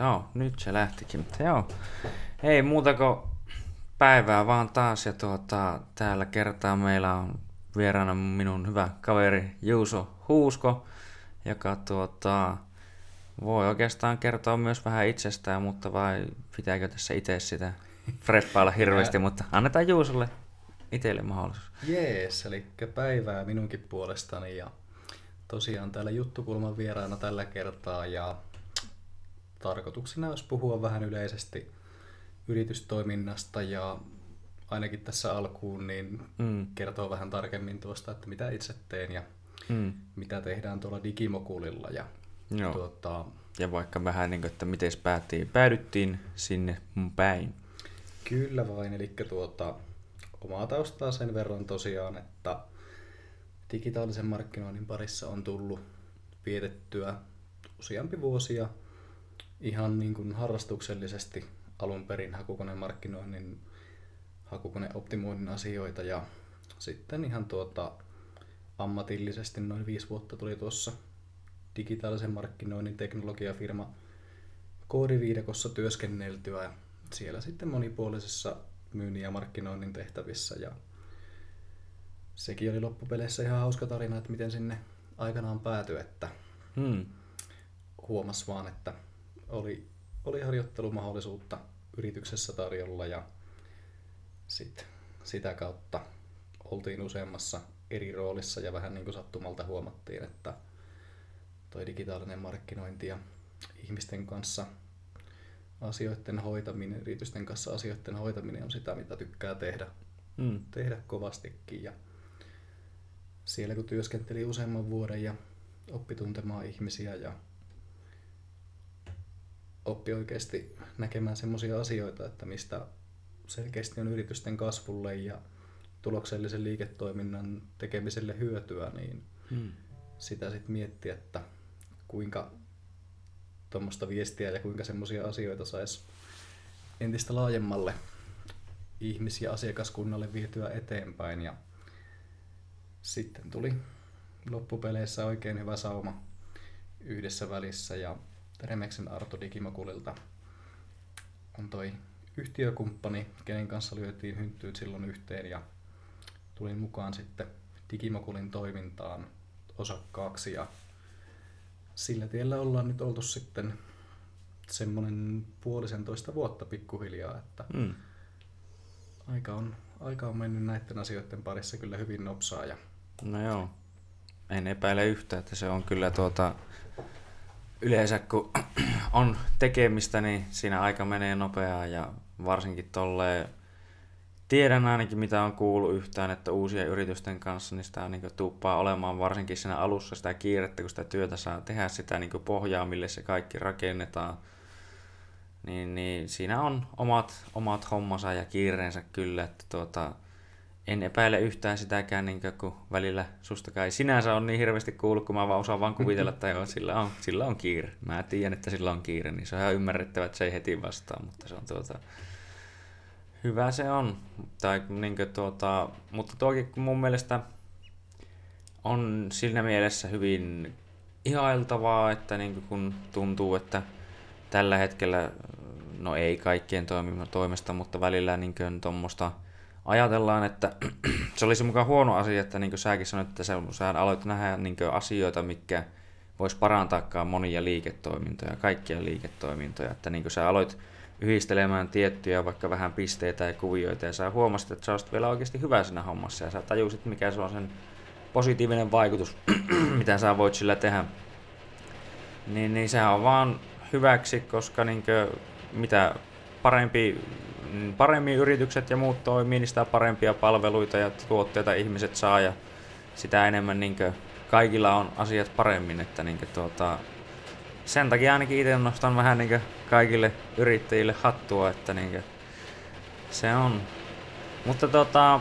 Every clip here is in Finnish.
Joo, nyt se lähtikin, mutta joo. Ei muuta kuin päivää vaan taas ja tuota, täällä kertaa meillä on vieraana minun hyvä kaveri Juuso Huusko, joka tuota, voi oikeastaan kertoa myös vähän itsestään, mutta vai pitääkö tässä itse sitä freppailla hirveästi, mutta annetaan Juusolle itselle mahdollisuus. Jees, eli päivää minunkin puolestani ja tosiaan täällä Juttukulman vieraana tällä kertaa ja tarkoituksena olisi puhua vähän yleisesti yritystoiminnasta ja ainakin tässä alkuun niin mm. kertoo vähän tarkemmin tuosta, että mitä itse teen ja mm. mitä tehdään tuolla Digimokulilla. Ja, Joo. Tuota, ja vaikka vähän niin kuin, että miten päättiin, päädyttiin sinne päin. Kyllä vain, eli tuota, omaa taustaa sen verran tosiaan, että digitaalisen markkinoinnin parissa on tullut vietettyä useampi vuosia ihan niin kuin harrastuksellisesti alun perin hakukonemarkkinoinnin, hakukoneoptimoinnin asioita ja sitten ihan tuota ammatillisesti noin viisi vuotta tuli tuossa digitaalisen markkinoinnin teknologiafirma koodiviidakossa työskenneltyä siellä sitten monipuolisessa myynnin ja markkinoinnin tehtävissä ja sekin oli loppupeleissä ihan hauska tarina, että miten sinne aikanaan päätyi, että hmm. huomas vaan, että oli, oli harjoittelumahdollisuutta yrityksessä tarjolla ja sit sitä kautta oltiin useammassa eri roolissa ja vähän niin kuin sattumalta huomattiin, että toi digitaalinen markkinointi ja ihmisten kanssa asioiden hoitaminen, yritysten kanssa asioiden hoitaminen on sitä, mitä tykkää tehdä, mm. tehdä kovastikin. Ja siellä kun työskenteli useamman vuoden ja oppi tuntemaan ihmisiä ja oppi oikeasti näkemään semmoisia asioita, että mistä selkeästi on yritysten kasvulle ja tuloksellisen liiketoiminnan tekemiselle hyötyä, niin hmm. sitä sitten miettiä, että kuinka tuommoista viestiä ja kuinka semmoisia asioita saisi entistä laajemmalle ihmis- ja asiakaskunnalle vietyä eteenpäin. Ja sitten tuli loppupeleissä oikein hyvä sauma yhdessä välissä ja Remexen Arto Digimokulilta on toi yhtiökumppani, kenen kanssa lyötiin hynttyyt silloin yhteen ja tulin mukaan sitten Digimokulin toimintaan osakkaaksi ja sillä tiellä ollaan nyt oltu sitten semmoinen puolisentoista vuotta pikkuhiljaa, että mm. aika, on, aika on mennyt näiden asioiden parissa kyllä hyvin nopsaa. Ja... No joo, en epäile yhtä, että se on kyllä tuota, yleensä kun on tekemistä, niin siinä aika menee nopeaa ja varsinkin tolleen tiedän ainakin mitä on kuullut yhtään, että uusien yritysten kanssa niin sitä niin tuppaa olemaan varsinkin siinä alussa sitä kiirettä, kun sitä työtä saa tehdä sitä niin pohjaa, mille se kaikki rakennetaan. Niin, niin siinä on omat, omat hommansa ja kiireensä kyllä, että tuota, en epäile yhtään sitäkään, niin kun välillä sustakaan ei sinänsä on niin hirveästi kuullut, kun mä vaan osaan vaan kuvitella, että joo, sillä, on, sillä on kiire. Mä tiedän, että sillä on kiire, niin se on ihan ymmärrettävä, että se ei heti vastaa, mutta se on tuota, hyvä se on. Tai, niin kuin, tuota, mutta toki mun mielestä on siinä mielessä hyvin ihailtavaa, että niin kuin, kun tuntuu, että tällä hetkellä, no ei kaikkien toimesta, mutta välillä niin tuommoista ajatellaan, että se olisi mukaan huono asia, että niin kuin säkin sanoit, että sä, aloit nähdä niin asioita, mikä voisi parantaakaan monia liiketoimintoja, kaikkia liiketoimintoja, että niin kuin sä aloit yhdistelemään tiettyjä vaikka vähän pisteitä ja kuvioita ja sä huomasit, että sä olisit vielä oikeasti hyvä siinä hommassa ja sä tajusit, mikä se on sen positiivinen vaikutus, mitä sä voit sillä tehdä. Niin, niin sehän on vaan hyväksi, koska niin kuin, mitä parempi paremmin yritykset ja muut toimii, niin sitä parempia palveluita ja tuotteita ihmiset saa ja sitä enemmän niin kaikilla on asiat paremmin. Että niin tuota, sen takia ainakin itse nostan vähän niin kaikille yrittäjille hattua, että niin se on. Mutta tota,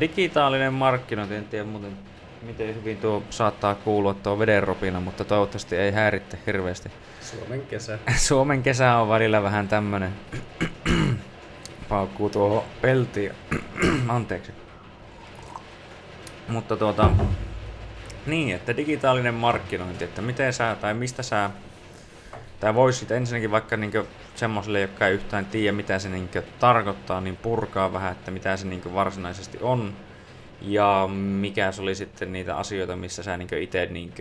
digitaalinen markkinointi, en tiedä muuten miten hyvin tuo saattaa kuulua tuo vedenropina, mutta toivottavasti ei häiritte hirveästi. Suomen kesä. Suomen kesä on välillä vähän tämmönen paukkuu tuohon peltiin. Anteeksi. Mutta tuota, niin, että digitaalinen markkinointi, että miten sä tai mistä sä tai voisi sitten ensinnäkin vaikka niin semmoiselle, jotka ei yhtään tiedä, mitä se niin tarkoittaa, niin purkaa vähän, että mitä se niin varsinaisesti on, ja mikä se oli sitten niitä asioita, missä sä niin itse niin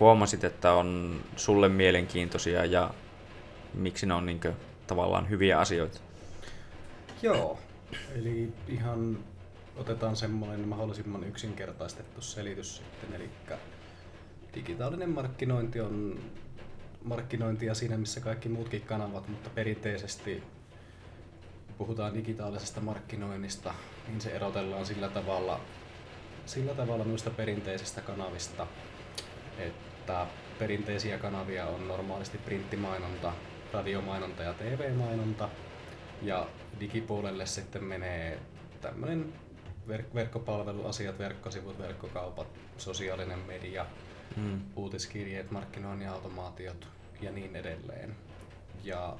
huomasit, että on sulle mielenkiintoisia ja miksi ne on niin tavallaan hyviä asioita? Joo, eli ihan otetaan semmoinen mahdollisimman yksinkertaistettu selitys sitten, eli digitaalinen markkinointi on markkinointia siinä, missä kaikki muutkin kanavat, mutta perinteisesti puhutaan digitaalisesta markkinoinnista, niin se erotellaan sillä tavalla, sillä tavalla noista perinteisistä kanavista, että perinteisiä kanavia on normaalisti printtimainonta, radiomainonta ja TV-mainonta, ja digipuolelle sitten menee tämmöinen verk- verkkopalveluasiat, verkkosivut, verkkokaupat, sosiaalinen media, mm. uutiskirjeet, markkinoinnin automaatiot ja niin edelleen. Ja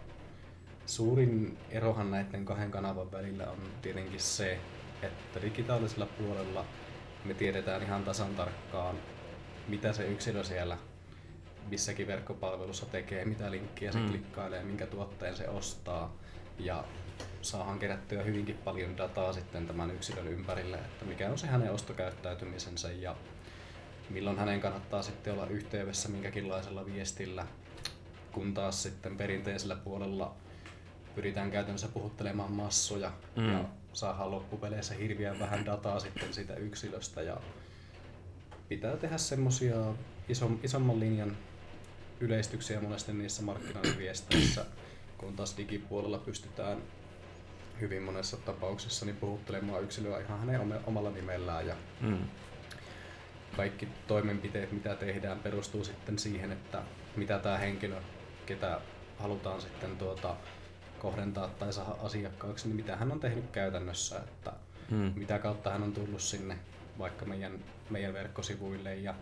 suurin erohan näiden kahden kanavan välillä on tietenkin se, että digitaalisella puolella me tiedetään ihan tasan tarkkaan, mitä se yksilö siellä missäkin verkkopalvelussa tekee, mitä linkkiä se mm. klikkailee, minkä tuotteen se ostaa. Ja saahan kerättyä hyvinkin paljon dataa sitten tämän yksilön ympärille, että mikä on se hänen ostokäyttäytymisensä ja milloin hänen kannattaa sitten olla yhteydessä minkäkinlaisella viestillä, kun taas sitten perinteisellä puolella pyritään käytännössä puhuttelemaan massoja mm. ja saadaan loppupeleissä hirveän vähän dataa sitten siitä yksilöstä ja pitää tehdä semmosia isom, isomman linjan yleistyksiä monesti niissä markkinointiviesteissä, kun taas digipuolella pystytään hyvin monessa tapauksessa niin puhuttelemaan yksilöä ihan hänen omalla nimellään ja mm. kaikki toimenpiteet, mitä tehdään, perustuu sitten siihen, että mitä tämä henkilö, ketä halutaan sitten tuota, kohdentaa tai saada asiakkaaksi, niin mitä hän on tehnyt käytännössä, että mm. mitä kautta hän on tullut sinne vaikka meidän, meidän verkkosivuille ja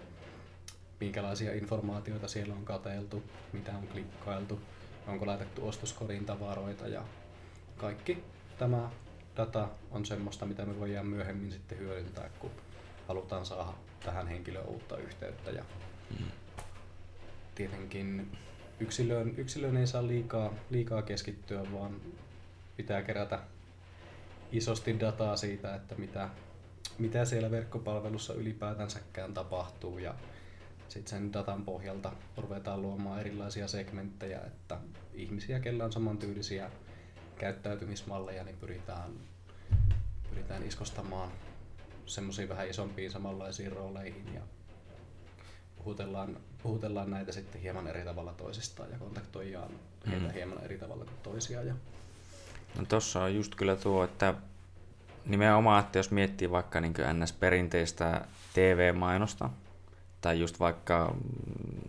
minkälaisia informaatioita siellä on kateltu, mitä on klikkailtu, onko laitettu ostoskoriin tavaroita ja kaikki tämä data on semmoista, mitä me voidaan myöhemmin sitten hyödyntää, kun halutaan saada tähän henkilöön uutta yhteyttä. Ja mm. Tietenkin yksilöön, yksilöön ei saa liikaa, liikaa keskittyä, vaan pitää kerätä isosti dataa siitä, että mitä, mitä siellä verkkopalvelussa ylipäätänsäkään tapahtuu. Ja sitten sen datan pohjalta ruvetaan luomaan erilaisia segmenttejä, että ihmisiä, kellä on samantyylisiä käyttäytymismalleja, niin pyritään, pyritään iskostamaan semmoisiin vähän isompiin samanlaisiin rooleihin. Ja puhutellaan, puhutellaan näitä sitten hieman eri tavalla toisistaan ja kontaktoidaan mm. heitä hieman eri tavalla kuin toisia. Ja... No tossa on just kyllä tuo, että nimenomaan, että jos miettii vaikka niin NS-perinteistä TV-mainosta, tai just vaikka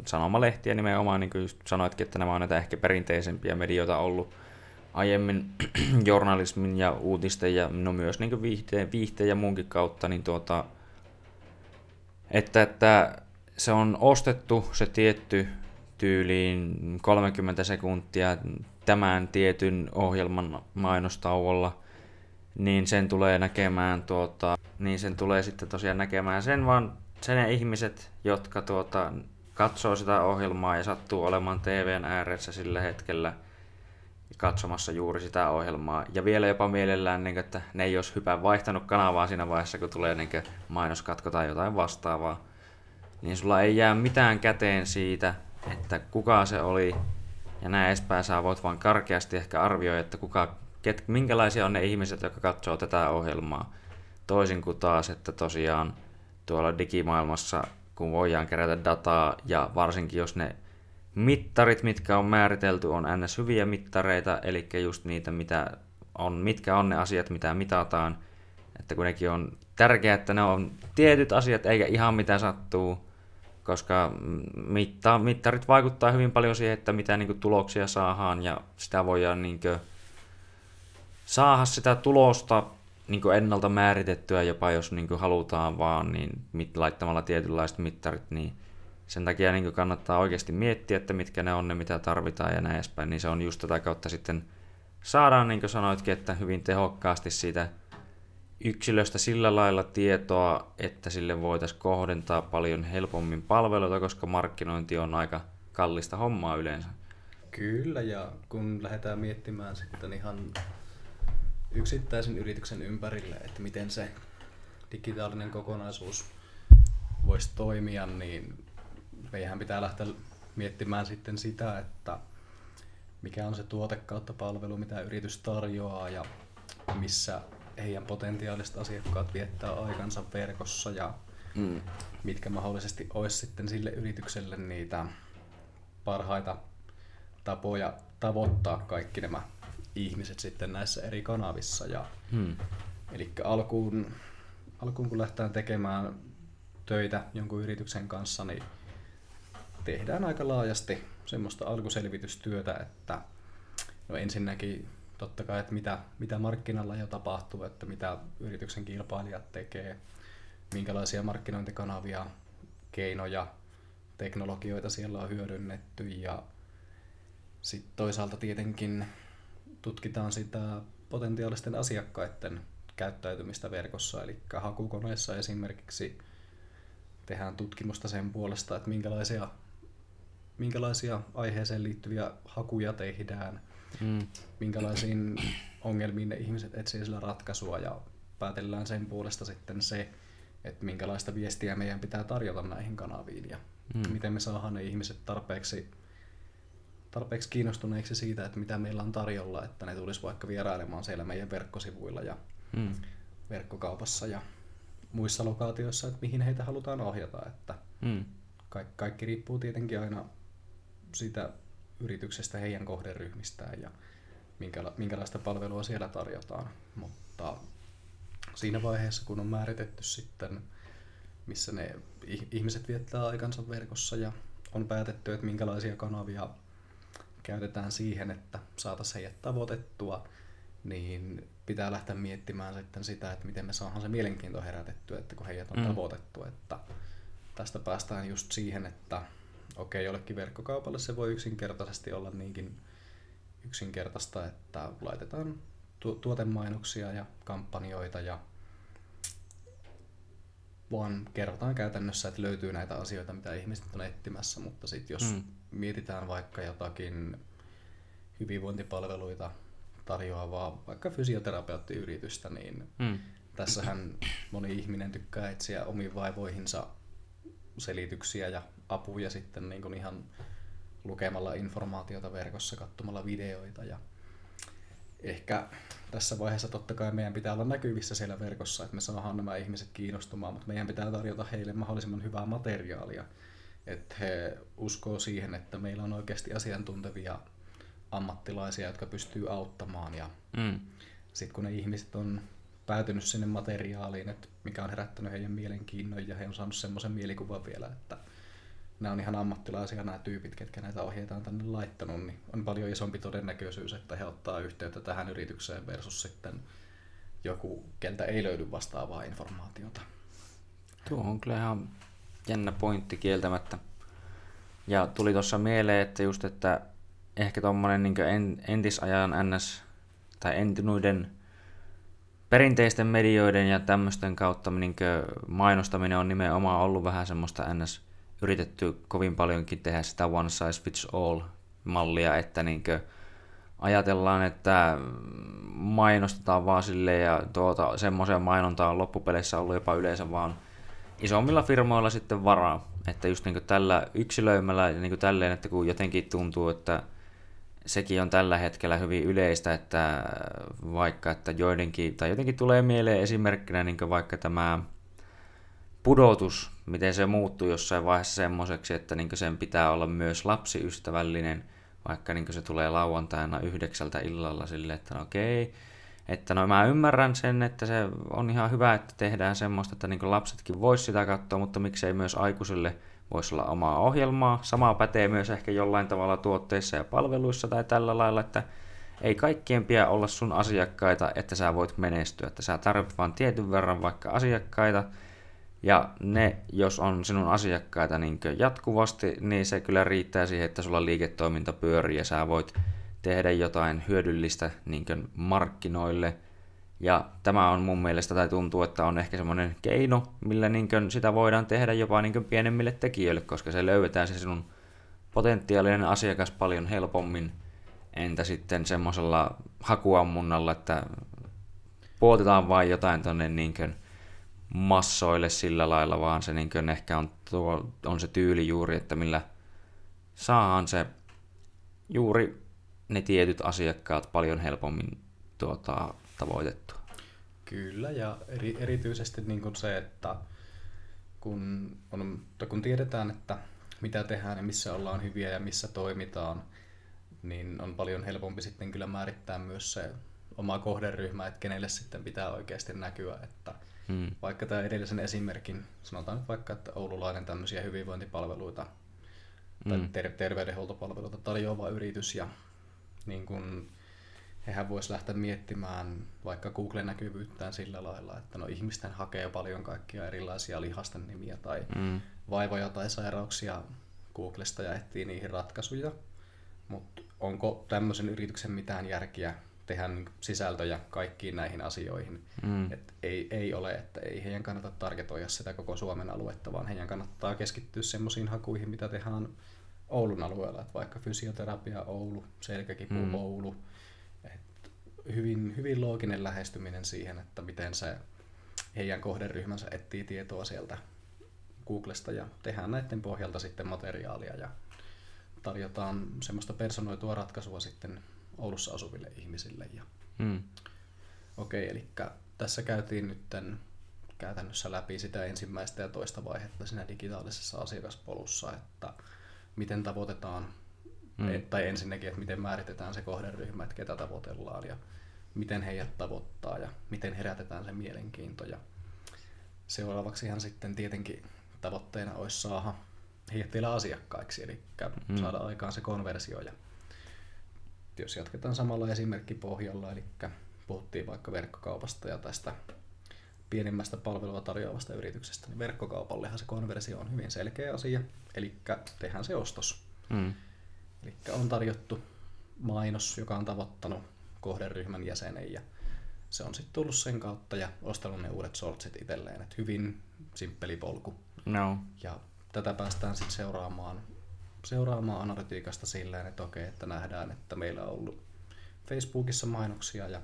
sanomalehtiä nimenomaan, niin kuin just sanoitkin, että nämä on näitä ehkä perinteisempiä medioita ollut, aiemmin journalismin ja uutisten ja no myös niin viihteen, viihteen ja muunkin kautta, niin tuota, että, että se on ostettu se tietty tyyliin 30 sekuntia tämän tietyn ohjelman mainostauolla, niin sen tulee näkemään tuota, niin sen tulee sitten tosiaan näkemään sen vaan sen ihmiset, jotka tuota, katsoo sitä ohjelmaa ja sattuu olemaan TVn ääressä sillä hetkellä – katsomassa juuri sitä ohjelmaa. Ja vielä jopa mielellään, niin kuin, että ne ei olisi hypää vaihtanut kanavaa siinä vaiheessa, kun tulee niin kuin, mainoskatko tai jotain vastaavaa. Niin sulla ei jää mitään käteen siitä, että kuka se oli. Ja näin edespäin sä voit vaan karkeasti ehkä arvioida, että kuka, ket, minkälaisia on ne ihmiset, jotka katsoo tätä ohjelmaa. Toisin kuin taas, että tosiaan tuolla digimaailmassa, kun voidaan kerätä dataa, ja varsinkin jos ne mittarit, mitkä on määritelty, on ns. hyviä mittareita, eli just niitä, mitä on, mitkä on ne asiat, mitä mitataan. Että kun nekin on tärkeää, että ne on tietyt asiat, eikä ihan mitä sattuu, koska mitta, mittarit vaikuttaa hyvin paljon siihen, että mitä niin kuin, tuloksia saadaan, ja sitä voidaan niin kuin, saada sitä tulosta niin kuin ennalta määritettyä jopa, jos niin kuin, halutaan vaan, niin mit, laittamalla tietynlaiset mittarit, niin sen takia niin kannattaa oikeasti miettiä, että mitkä ne on ne, mitä tarvitaan ja näin edespäin. Niin se on just tätä kautta sitten saadaan, niin kuin sanoitkin, että hyvin tehokkaasti siitä yksilöstä sillä lailla tietoa, että sille voitaisiin kohdentaa paljon helpommin palveluita, koska markkinointi on aika kallista hommaa yleensä. Kyllä, ja kun lähdetään miettimään sitten ihan yksittäisen yrityksen ympärille, että miten se digitaalinen kokonaisuus voisi toimia, niin meidän pitää lähteä miettimään sitten sitä, että mikä on se tuote kautta palvelu, mitä yritys tarjoaa ja missä heidän potentiaaliset asiakkaat viettää aikansa verkossa ja mm. mitkä mahdollisesti olisi sitten sille yritykselle niitä parhaita tapoja tavoittaa kaikki nämä ihmiset sitten näissä eri kanavissa. Ja, hmm. Eli alkuun, alkuun kun lähtään tekemään töitä jonkun yrityksen kanssa, niin tehdään aika laajasti semmoista alkuselvitystyötä, että no ensinnäkin totta kai, että mitä, mitä markkinalla jo tapahtuu, että mitä yrityksen kilpailijat tekee, minkälaisia markkinointikanavia, keinoja, teknologioita siellä on hyödynnetty. Ja sitten toisaalta tietenkin tutkitaan sitä potentiaalisten asiakkaiden käyttäytymistä verkossa, eli hakukoneessa esimerkiksi tehdään tutkimusta sen puolesta, että minkälaisia, minkälaisia aiheeseen liittyviä hakuja tehdään, mm. minkälaisiin ongelmiin ne ihmiset etsii sillä ratkaisua ja päätellään sen puolesta sitten se, että minkälaista viestiä meidän pitää tarjota näihin kanaviin ja mm. miten me saadaan ne ihmiset tarpeeksi tarpeeksi kiinnostuneiksi siitä, että mitä meillä on tarjolla, että ne tulisi vaikka vierailemaan siellä meidän verkkosivuilla ja mm. verkkokaupassa ja muissa lokaatioissa, että mihin heitä halutaan ohjata. Että mm. kaikki, kaikki riippuu tietenkin aina siitä yrityksestä, heidän kohderyhmistään ja minkäla- minkälaista palvelua siellä tarjotaan. Mutta siinä vaiheessa, kun on määritetty sitten, missä ne ihmiset viettää aikansa verkossa ja on päätetty, että minkälaisia kanavia käytetään siihen, että saataisiin heidät tavoitettua, niin pitää lähteä miettimään sitten sitä, että miten me saadaan se mielenkiinto herätettyä, että kun heidät on mm. tavoitettu, että tästä päästään just siihen, että okei, jollekin verkkokaupalle se voi yksinkertaisesti olla niinkin yksinkertaista, että laitetaan tu- tuotemainoksia ja kampanjoita ja vaan kerrotaan käytännössä, että löytyy näitä asioita, mitä ihmiset on etsimässä, mutta sitten jos mm. mietitään vaikka jotakin hyvinvointipalveluita tarjoavaa vaikka fysioterapeuttiyritystä, niin mm. tässähän moni ihminen tykkää etsiä omiin vaivoihinsa selityksiä ja apuja sitten niin kuin ihan lukemalla informaatiota verkossa, katsomalla videoita ja ehkä tässä vaiheessa totta kai meidän pitää olla näkyvissä siellä verkossa, että me saadaan nämä ihmiset kiinnostumaan, mutta meidän pitää tarjota heille mahdollisimman hyvää materiaalia, että he uskoo siihen, että meillä on oikeasti asiantuntevia ammattilaisia, jotka pystyy auttamaan ja mm. sitten kun ne ihmiset on päätynyt sinne materiaaliin, että mikä on herättänyt heidän mielenkiinnon ja he on saanut semmoisen mielikuvan vielä, että nämä on ihan ammattilaisia nämä tyypit, ketkä näitä ohjeita on tänne laittanut, niin on paljon isompi todennäköisyys, että he ottaa yhteyttä tähän yritykseen versus sitten joku, keltä ei löydy vastaavaa informaatiota. Tuo on kyllä ihan jännä pointti kieltämättä. Ja tuli tuossa mieleen, että just, että ehkä tuommoinen niin entisajan NS tai entinuiden perinteisten medioiden ja tämmöisten kautta niin mainostaminen on nimenomaan ollut vähän semmoista NS yritetty kovin paljonkin tehdä sitä one size fits all mallia, että niin ajatellaan, että mainostetaan vaan sille ja tuota, semmoisen mainonta on loppupeleissä ollut jopa yleensä vaan isommilla firmoilla sitten varaa. Että just niin tällä yksilöimällä ja niin tälleen, että kun jotenkin tuntuu, että sekin on tällä hetkellä hyvin yleistä, että vaikka että joidenkin, tai jotenkin tulee mieleen esimerkkinä niin vaikka tämä pudotus, miten se muuttuu jossain vaiheessa semmoiseksi, että niin sen pitää olla myös lapsiystävällinen, vaikka niin se tulee lauantaina yhdeksältä illalla sille, että no okei, että no mä ymmärrän sen, että se on ihan hyvä, että tehdään semmoista, että niin lapsetkin vois sitä katsoa, mutta miksei myös aikuisille voisi olla omaa ohjelmaa. Sama pätee myös ehkä jollain tavalla tuotteissa ja palveluissa tai tällä lailla, että ei kaikkien pidä olla sun asiakkaita, että sä voit menestyä, että sä tarvitset vain tietyn verran vaikka asiakkaita, ja ne, jos on sinun asiakkaita niin jatkuvasti, niin se kyllä riittää siihen, että sulla liiketoiminta pyörii ja sä voit tehdä jotain hyödyllistä niin markkinoille. Ja tämä on mun mielestä, tai tuntuu, että on ehkä semmoinen keino, millä niin sitä voidaan tehdä jopa niin pienemmille tekijöille, koska se löydetään se sinun potentiaalinen asiakas paljon helpommin, entä sitten semmoisella hakuammunnalla, että puotetaan vain jotain tuonne niin massoille sillä lailla, vaan se niin ehkä on, tuo, on se tyyli juuri, että millä saadaan se juuri ne tietyt asiakkaat paljon helpommin tuota, tavoitettua. Kyllä, ja eri, erityisesti niin kuin se, että kun, on, kun tiedetään, että mitä tehdään ja missä ollaan hyviä ja missä toimitaan, niin on paljon helpompi sitten kyllä määrittää myös se oma kohderyhmä, että kenelle sitten pitää oikeasti näkyä. Että hmm. Vaikka tämä edellisen esimerkin, sanotaan nyt vaikka, että oululainen tämmöisiä hyvinvointipalveluita tai hmm. ter- terveydenhuoltopalveluita tarjoava yritys ja niin kun, hehän vois lähteä miettimään vaikka Google-näkyvyyttään sillä lailla, että no ihmisten hakee paljon kaikkia erilaisia lihasten nimiä tai mm. vaivoja tai sairauksia Googlesta ja etsii niihin ratkaisuja. Mutta onko tämmöisen yrityksen mitään järkiä tehdä niin sisältöjä kaikkiin näihin asioihin? Mm. Et ei, ei ole, että ei heidän kannata targetoida sitä koko Suomen aluetta, vaan heidän kannattaa keskittyä semmoisiin hakuihin, mitä tehdään Oulun alueella, että vaikka fysioterapia Oulu, selkäkipu mm. Oulu, hyvin, hyvin looginen lähestyminen siihen, että miten se heidän kohderyhmänsä etsii tietoa sieltä Googlesta ja tehdään näiden pohjalta sitten materiaalia ja tarjotaan semmoista personoitua ratkaisua sitten Oulussa asuville ihmisille. Ja... Mm. Okei, okay, eli tässä käytiin nyt käytännössä läpi sitä ensimmäistä ja toista vaihetta siinä digitaalisessa asiakaspolussa, että miten tavoitetaan, mm. tai ensinnäkin, että miten määritetään se kohderyhmä, että ketä tavoitellaan ja miten heidät tavoittaa ja miten herätetään se mielenkiinto. Ja seuraavaksihan sitten tietenkin tavoitteena olisi saada heidät vielä asiakkaiksi, eli mm. saada aikaan se konversio. Ja jos jatketaan samalla esimerkkipohjalla, eli puhuttiin vaikka verkkokaupasta ja tästä pienimmästä palvelua tarjoavasta yrityksestä, niin verkkokaupallehan se konversio on hyvin selkeä asia, eli tehdään se ostos. Mm. Eli on tarjottu mainos, joka on tavoittanut kohderyhmän jäsenen ja se on sitten tullut sen kautta ja ostanut ne uudet shortsit itselleen. Et hyvin simppeli polku. No. Ja tätä päästään sitten seuraamaan, seuraamaan analytiikasta silleen, että okei, että nähdään, että meillä on ollut Facebookissa mainoksia ja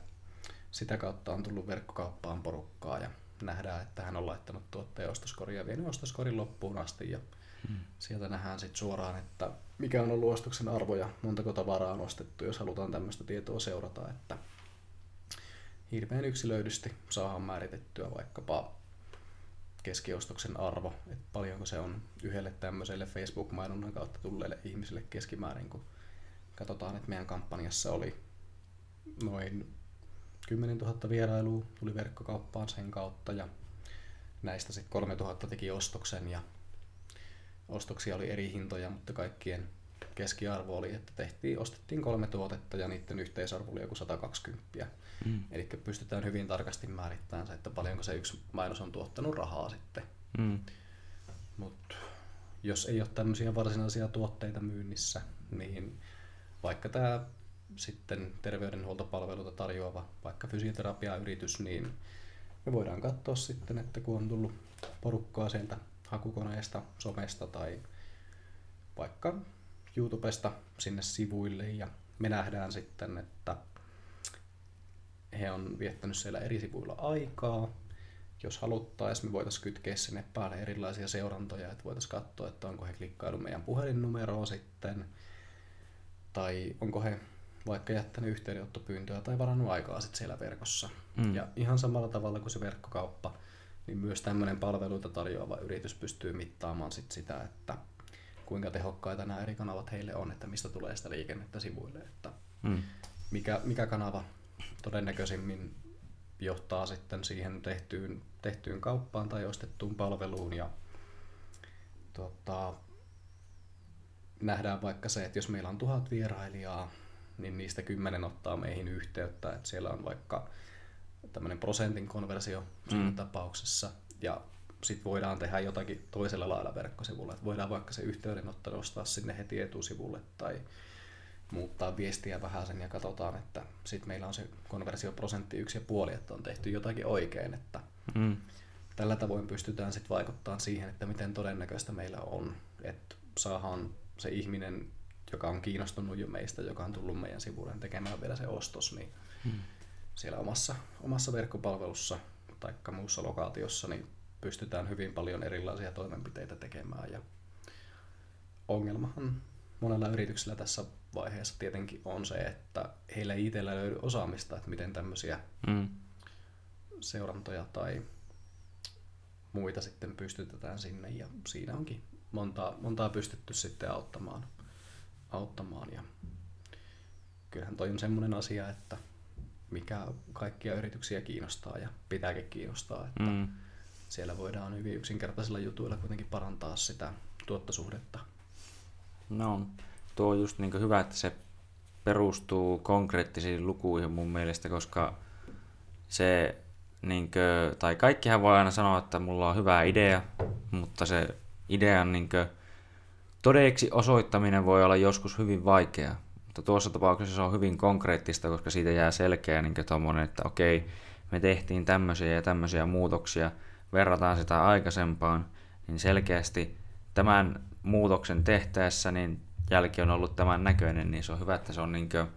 sitä kautta on tullut verkkokauppaan porukkaa ja nähdään, että hän on laittanut tuotteen ostoskorin ja vienyt ostoskorin loppuun asti ja hmm. sieltä nähdään sitten suoraan, että mikä on ollut ostoksen arvo ja montako tavaraa on ostettu, jos halutaan tämmöistä tietoa seurata, että hirveän yksilöidysti saadaan määritettyä vaikkapa keskiostoksen arvo, että paljonko se on yhdelle tämmöiselle Facebook-mainonnan kautta tulleelle ihmiselle keskimäärin, kun katsotaan, että meidän kampanjassa oli noin 10 000 vierailua tuli verkkokauppaan sen kautta ja näistä sitten 3 000 teki ostoksen ja ostoksia oli eri hintoja, mutta kaikkien keskiarvo oli, että tehtiin, ostettiin kolme tuotetta ja niiden yhteisarvo oli joku 120. Mm. Eli pystytään hyvin tarkasti määrittämään se, että paljonko se yksi mainos on tuottanut rahaa sitten. Mm. Mutta jos ei ole tämmöisiä varsinaisia tuotteita myynnissä, niin vaikka tämä sitten terveydenhuoltopalveluita tarjoava vaikka fysioterapiayritys, niin me voidaan katsoa sitten, että kun on tullut porukkaa sieltä hakukoneesta, somesta tai vaikka YouTubesta sinne sivuille ja me nähdään sitten, että he on viettänyt siellä eri sivuilla aikaa. Jos haluttaisiin, me voitaisiin kytkeä sinne päälle erilaisia seurantoja, että voitaisiin katsoa, että onko he klikkailu meidän puhelinnumeroa sitten, tai onko he vaikka jättänyt yhteydenottopyyntöä tai varannut aikaa sitten siellä verkossa. Mm. Ja ihan samalla tavalla kuin se verkkokauppa, niin myös tämmöinen palveluita tarjoava yritys pystyy mittaamaan sit sitä, että kuinka tehokkaita nämä eri kanavat heille on, että mistä tulee sitä liikennettä sivuille, että mm. mikä, mikä kanava todennäköisimmin johtaa sitten siihen tehtyyn, tehtyyn kauppaan tai ostettuun palveluun ja tota, nähdään vaikka se, että jos meillä on tuhat vierailijaa, niin niistä kymmenen ottaa meihin yhteyttä, että siellä on vaikka tämmöinen prosentin konversio mm. tapauksessa ja sitten voidaan tehdä jotakin toisella lailla verkkosivulla. Että voidaan vaikka se yhteydenotto nostaa sinne heti etusivulle tai muuttaa viestiä vähän sen ja katsotaan, että sitten meillä on se konversioprosentti yksi ja puoli, että on tehty jotakin oikein. Että mm. Tällä tavoin pystytään sitten vaikuttamaan siihen, että miten todennäköistä meillä on, että saadaan se ihminen, joka on kiinnostunut jo meistä, joka on tullut meidän sivuille tekemään vielä se ostos, niin hmm. siellä omassa, omassa verkkopalvelussa tai muussa lokaatiossa niin pystytään hyvin paljon erilaisia toimenpiteitä tekemään. Ja ongelmahan monella yrityksellä tässä vaiheessa tietenkin on se, että heillä ei itsellä löydy osaamista, että miten tämmöisiä mm. seurantoja tai muita sitten pystytetään sinne ja siinä onkin montaa, montaa pystytty sitten auttamaan. auttamaan. Ja kyllähän toi on semmoinen asia, että mikä kaikkia yrityksiä kiinnostaa ja pitääkin kiinnostaa, että mm. siellä voidaan hyvin yksinkertaisilla jutuilla kuitenkin parantaa sitä tuottosuhdetta. No, tuo on just niin hyvä, että se perustuu konkreettisiin lukuihin mun mielestä, koska se, niin kuin, tai kaikkihan voi aina sanoa, että mulla on hyvä idea, mutta se idean niin kuin, todeksi osoittaminen voi olla joskus hyvin vaikeaa. Mutta tuossa tapauksessa se on hyvin konkreettista, koska siitä jää selkeä niin tommonen, että okei, me tehtiin tämmöisiä ja tämmöisiä muutoksia, verrataan sitä aikaisempaan, niin selkeästi tämän muutoksen tehtäessä niin jälki on ollut tämän näköinen, niin se on hyvä, että se on niin kuin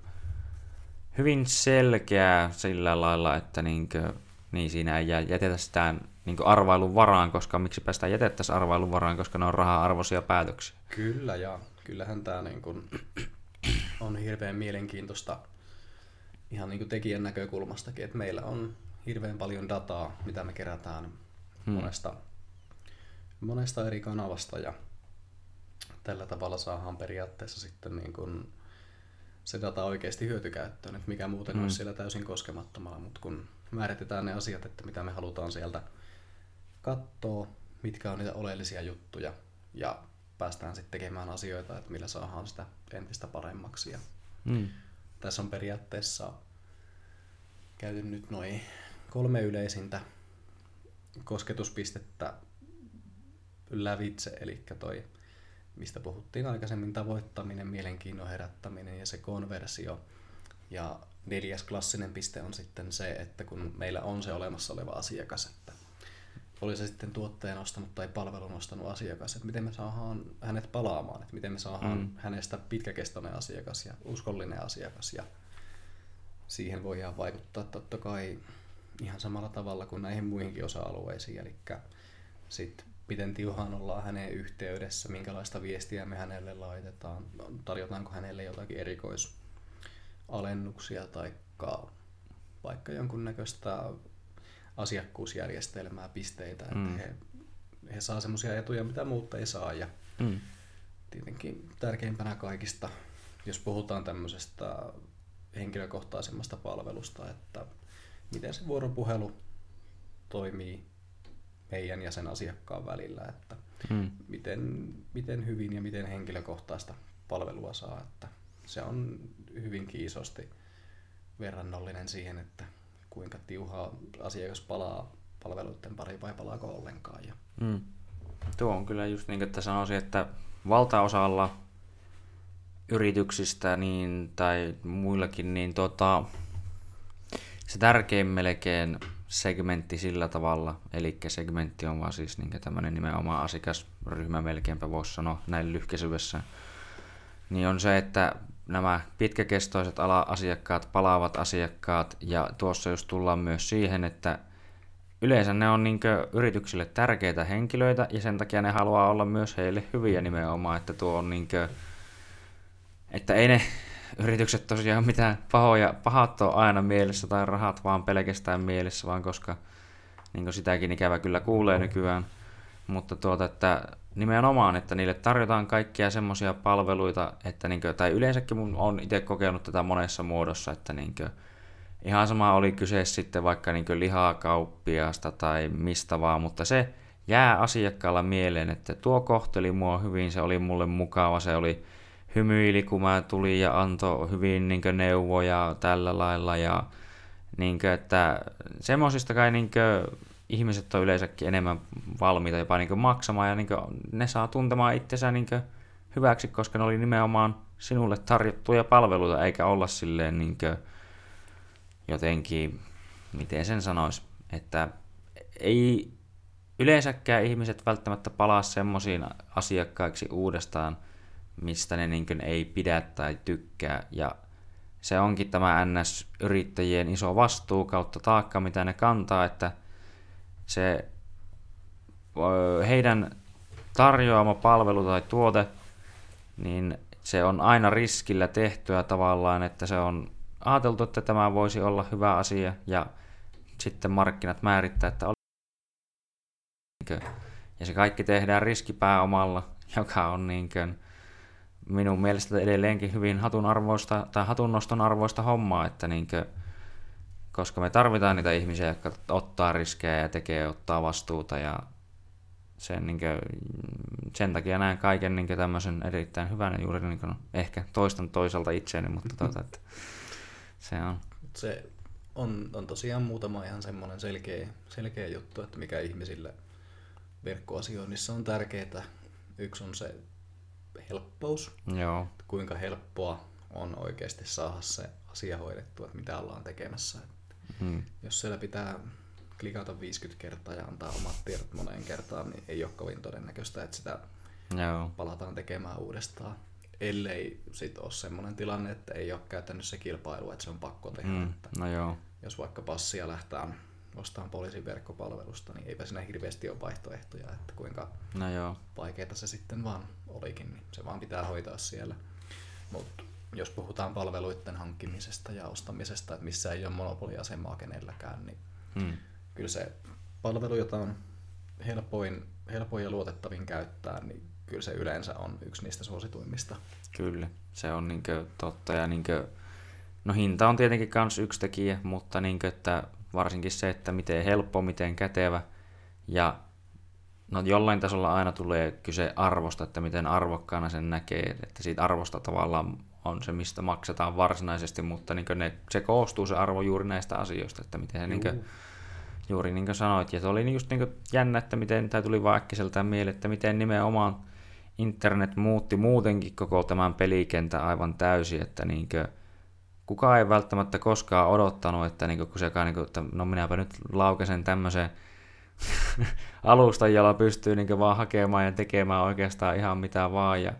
hyvin selkeää sillä lailla, että niin kuin, niin siinä ei jätetä sitä niin arvailun varaan, koska miksi päästä jätettäisiin arvailun varaan, koska ne on raha-arvoisia päätöksiä. Kyllä, ja kyllähän tämä niin kuin on hirveän mielenkiintoista ihan niin kuin tekijän näkökulmastakin, että meillä on hirveän paljon dataa, mitä me kerätään hmm. monesta, monesta eri kanavasta, ja tällä tavalla saadaan periaatteessa sitten niin kuin se data oikeasti hyötykäyttöön, että mikä muuten mm. olisi siellä täysin koskemattomalla, mutta kun määritetään ne asiat, että mitä me halutaan sieltä katsoa, mitkä on niitä oleellisia juttuja ja päästään sitten tekemään asioita, että millä saadaan sitä entistä paremmaksi. Ja mm. Tässä on periaatteessa käyty nyt noin kolme yleisintä kosketuspistettä lävitse, eli toi mistä puhuttiin aikaisemmin, tavoittaminen, mielenkiinnon herättäminen ja se konversio. Ja neljäs klassinen piste on sitten se, että kun meillä on se olemassa oleva asiakas, että oli se sitten tuotteen ostanut tai palvelun ostanut asiakas, että miten me saadaan hänet palaamaan, että miten me saadaan mm. hänestä pitkäkestoinen asiakas ja uskollinen asiakas ja siihen voidaan vaikuttaa totta kai ihan samalla tavalla kuin näihin muihinkin osa-alueisiin, eli sitten miten tiuhaan ollaan hänen yhteydessä, minkälaista viestiä me hänelle laitetaan, tarjotaanko hänelle jotakin erikoisalennuksia tai vaikka jonkunnäköistä asiakkuusjärjestelmää, pisteitä, että mm. he, he saa semmoisia etuja, mitä muut ei saa. Ja mm. tietenkin tärkeimpänä kaikista, jos puhutaan tämmöisestä henkilökohtaisemmasta palvelusta, että miten se vuoropuhelu toimii meidän ja sen asiakkaan välillä, että hmm. miten, miten hyvin ja miten henkilökohtaista palvelua saa. Että se on hyvinkin isosti verrannollinen siihen, että kuinka tiuhaa asiakas palaa palveluiden pariin vai palaako ollenkaan. Ja... Hmm. Tuo on kyllä just niin, että sanoisin, että valtaosalla yrityksistä niin, tai muillakin, niin tota, se tärkein melkein segmentti sillä tavalla, eli segmentti on vaan siis niin tämmöinen nimenomaan asiakasryhmä melkeinpä voisi sanoa näin lyhkäisyydessä, niin on se, että nämä pitkäkestoiset ala-asiakkaat, palaavat asiakkaat, ja tuossa jos tullaan myös siihen, että yleensä ne on niin yrityksille tärkeitä henkilöitä, ja sen takia ne haluaa olla myös heille hyviä nimenomaan, että tuo on niin kuin, että ei ne yritykset tosiaan mitään pahoja, pahat on aina mielessä tai rahat vaan pelkästään mielessä, vaan koska niin sitäkin ikävä kyllä kuulee nykyään. Mutta tuota, että nimenomaan, että niille tarjotaan kaikkia semmoisia palveluita, että niin kuin, tai yleensäkin mun on itse kokenut tätä monessa muodossa, että niin kuin, ihan sama oli kyse sitten vaikka niin lihakauppiasta tai mistä vaan, mutta se jää asiakkaalla mieleen, että tuo kohteli mua hyvin, se oli mulle mukava, se oli hymyili, kun mä tulin ja antoi hyvin niin neuvoja tällä lailla. Ja niin kuin, että semmoisista kai niin kuin, ihmiset on yleensäkin enemmän valmiita jopa niin kuin, maksamaan ja niin kuin, ne saa tuntemaan itsensä niin kuin, hyväksi, koska ne oli nimenomaan sinulle tarjottuja palveluita, eikä olla silleen niin kuin, jotenkin, miten sen sanoisi, että ei yleensäkään ihmiset välttämättä palaa semmoisiin asiakkaiksi uudestaan – mistä ne niin ei pidä tai tykkää. Ja se onkin tämä NS-yrittäjien iso vastuu kautta taakka, mitä ne kantaa, että se heidän tarjoama palvelu tai tuote, niin se on aina riskillä tehtyä tavallaan, että se on ajateltu, että tämä voisi olla hyvä asia ja sitten markkinat määrittää, että ja se kaikki tehdään riskipääomalla, joka on niin kuin minun mielestä edelleenkin hyvin hatun arvoista tai hatunnoston arvoista hommaa, että niin kuin, koska me tarvitaan niitä ihmisiä, jotka ottaa riskejä ja tekee ottaa vastuuta ja sen, niin kuin, sen takia näen kaiken niin tämmöisen erittäin hyvän juuri niin kuin, ehkä toistan toisaalta itseäni, mutta tuota, että se on. Se on, on tosiaan muutama ihan semmoinen selkeä, selkeä juttu, että mikä ihmisille verkkoasioinnissa on tärkeää. Yksi on se helppous, Joo. kuinka helppoa on oikeasti saada se asia hoidettua, että mitä ollaan tekemässä. Hmm. Jos siellä pitää klikata 50 kertaa ja antaa omat tiedot moneen kertaan, niin ei ole kovin todennäköistä, että sitä Joo. palataan tekemään uudestaan. Ellei sit ole sellainen tilanne, että ei ole käytännössä kilpailu, että se on pakko tehdä. Mm, että no joo. Jos vaikka passia lähtään ostamaan poliisin verkkopalvelusta, niin eipä siinä hirveästi ole vaihtoehtoja, että kuinka no joo. vaikeaa se sitten vaan olikin, niin se vaan pitää hoitaa siellä. Mutta jos puhutaan palveluiden hankkimisesta ja ostamisesta, että missä ei ole monopoliasemaa kenelläkään, niin hmm. kyllä se palvelu, jota on helpoin, helpoin ja luotettavin käyttää, niin kyllä se yleensä on yksi niistä suosituimmista. Kyllä, se on niinkö totta. Ja niinkö, no hinta on tietenkin myös yksi tekijä, mutta niinkö, että varsinkin se, että miten helppo, miten kätevä. Ja no jollain tasolla aina tulee kyse arvosta, että miten arvokkaana sen näkee, että siitä arvosta tavallaan on se, mistä maksetaan varsinaisesti, mutta niin ne, se koostuu se arvo juuri näistä asioista, että miten niin kuin, juuri niin kuin sanoit, ja se oli just niin kuin jännä, että miten, tai tuli vaan äkkiseltään mieleen, että miten nimenomaan internet muutti muutenkin koko tämän pelikentän aivan täysin, että niin kuin, kukaan ei välttämättä koskaan odottanut, että niin kun se niin kuin, että no minäpä nyt laukesen tämmöisen alustan, jolla pystyy niin vaan hakemaan ja tekemään oikeastaan ihan mitä vaan, ja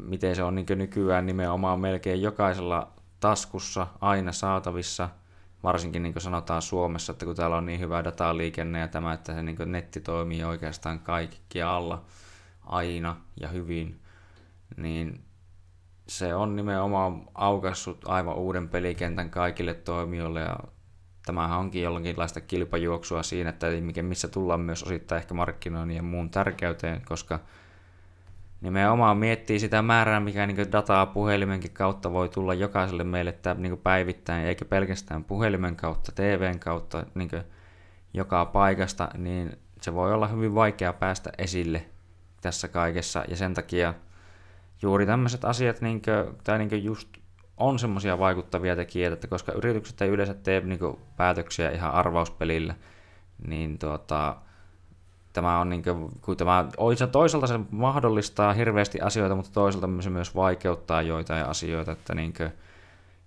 miten se on niin nykyään nimenomaan melkein jokaisella taskussa aina saatavissa, varsinkin niin sanotaan Suomessa, että kun täällä on niin hyvä dataliikenne ja tämä, että se niin netti toimii oikeastaan alla aina ja hyvin, niin se on nimenomaan aukassut aivan uuden pelikentän kaikille toimijoille ja tämähän onkin jollakinlaista kilpajuoksua siinä, että missä tullaan myös osittain ehkä markkinoinnin ja muun tärkeyteen, koska nimenomaan miettii sitä määrää, mikä niin dataa puhelimenkin kautta voi tulla jokaiselle meille että, niin päivittäin, eikä pelkästään puhelimen kautta, TVn kautta niin joka paikasta, niin se voi olla hyvin vaikea päästä esille tässä kaikessa, ja sen takia juuri tämmöiset asiat, niin kuin, tai niin just on semmoisia vaikuttavia tekijöitä, että koska yritykset ei yleensä tee niin päätöksiä ihan arvauspelillä, niin tuota, tämä on niin kuin, kun tämä, toisaalta se mahdollistaa hirveästi asioita, mutta toisaalta se myös vaikeuttaa joitain asioita, että niin kuin,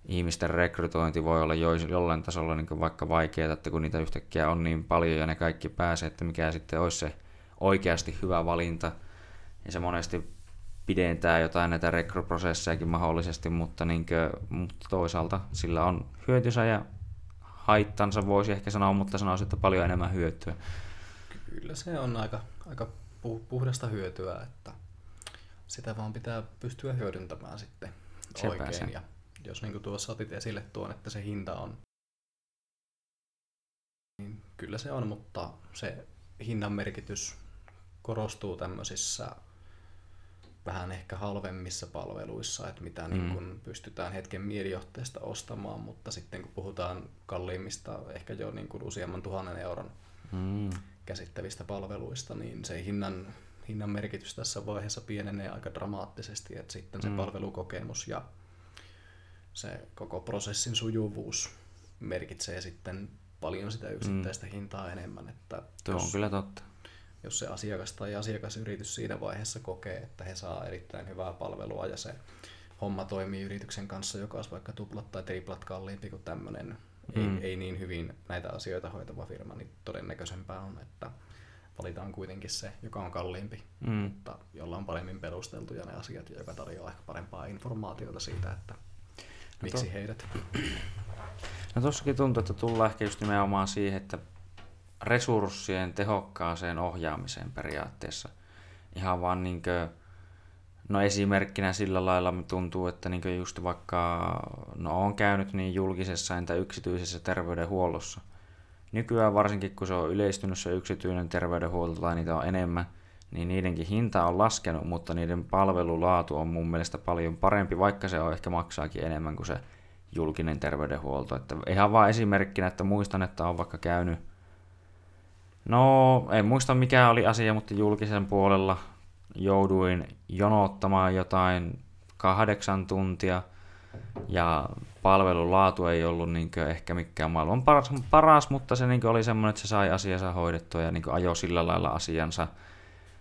ihmisten rekrytointi voi olla jollain tasolla niin vaikka vaikeaa, että kun niitä yhtäkkiä on niin paljon ja ne kaikki pääsee, että mikä sitten olisi se oikeasti hyvä valinta. Ja se monesti pidentää jotain näitä rekryprosessejakin mahdollisesti, mutta, niin kuin, mutta toisaalta sillä on hyötynsä ja haittansa voisi ehkä sanoa, mutta sanoisin, että paljon enemmän hyötyä. Kyllä se on aika, aika puhdasta hyötyä, että sitä vaan pitää pystyä hyödyntämään sitten Sepä oikein. Se. Ja jos niin kuin tuossa otit esille tuon, että se hinta on, niin kyllä se on, mutta se hinnan merkitys korostuu tämmöisissä vähän ehkä halvemmissa palveluissa, että mitä mm. niin kun pystytään hetken mielijohteesta ostamaan, mutta sitten kun puhutaan kalliimmista, ehkä jo niin kuin useamman tuhannen euron mm. käsittävistä palveluista, niin se hinnan, hinnan merkitys tässä vaiheessa pienenee aika dramaattisesti, että sitten se mm. palvelukokemus ja se koko prosessin sujuvuus merkitsee sitten paljon sitä yksittäistä mm. hintaa enemmän. Että Tuo on kyllä totta jos se asiakas tai asiakasyritys siinä vaiheessa kokee, että he saa erittäin hyvää palvelua ja se homma toimii yrityksen kanssa, joka olisi vaikka tuplat tai triplat kalliimpi kuin tämmöinen mm. ei, ei niin hyvin näitä asioita hoitava firma, niin todennäköisempää on, että valitaan kuitenkin se, joka on kalliimpi, Mm. mutta jolla on paremmin perusteltuja ne asiat ja joka tarjoaa ehkä parempaa informaatiota siitä, että miksi to- heidät. No tossakin tuntuu, että tullaan ehkä just nimenomaan siihen, että resurssien tehokkaaseen ohjaamiseen periaatteessa. Ihan vaan niinkö, no esimerkkinä sillä lailla tuntuu, että niinkö just vaikka, no on käynyt niin julkisessa entä yksityisessä terveydenhuollossa. Nykyään varsinkin, kun se on yleistynyt se yksityinen terveydenhuolto tai niitä on enemmän, niin niidenkin hinta on laskenut, mutta niiden palvelulaatu on mun mielestä paljon parempi, vaikka se on ehkä maksaakin enemmän kuin se julkinen terveydenhuolto. Että ihan vaan esimerkkinä, että muistan, että on vaikka käynyt, no en muista mikä oli asia, mutta julkisen puolella jouduin jonottamaan jotain kahdeksan tuntia ja palvelulaatu ei ollut niin ehkä mikään maailman paras, paras mutta se niin oli semmoinen, että se sai asiansa hoidettua ja niin ajoi sillä lailla asiansa.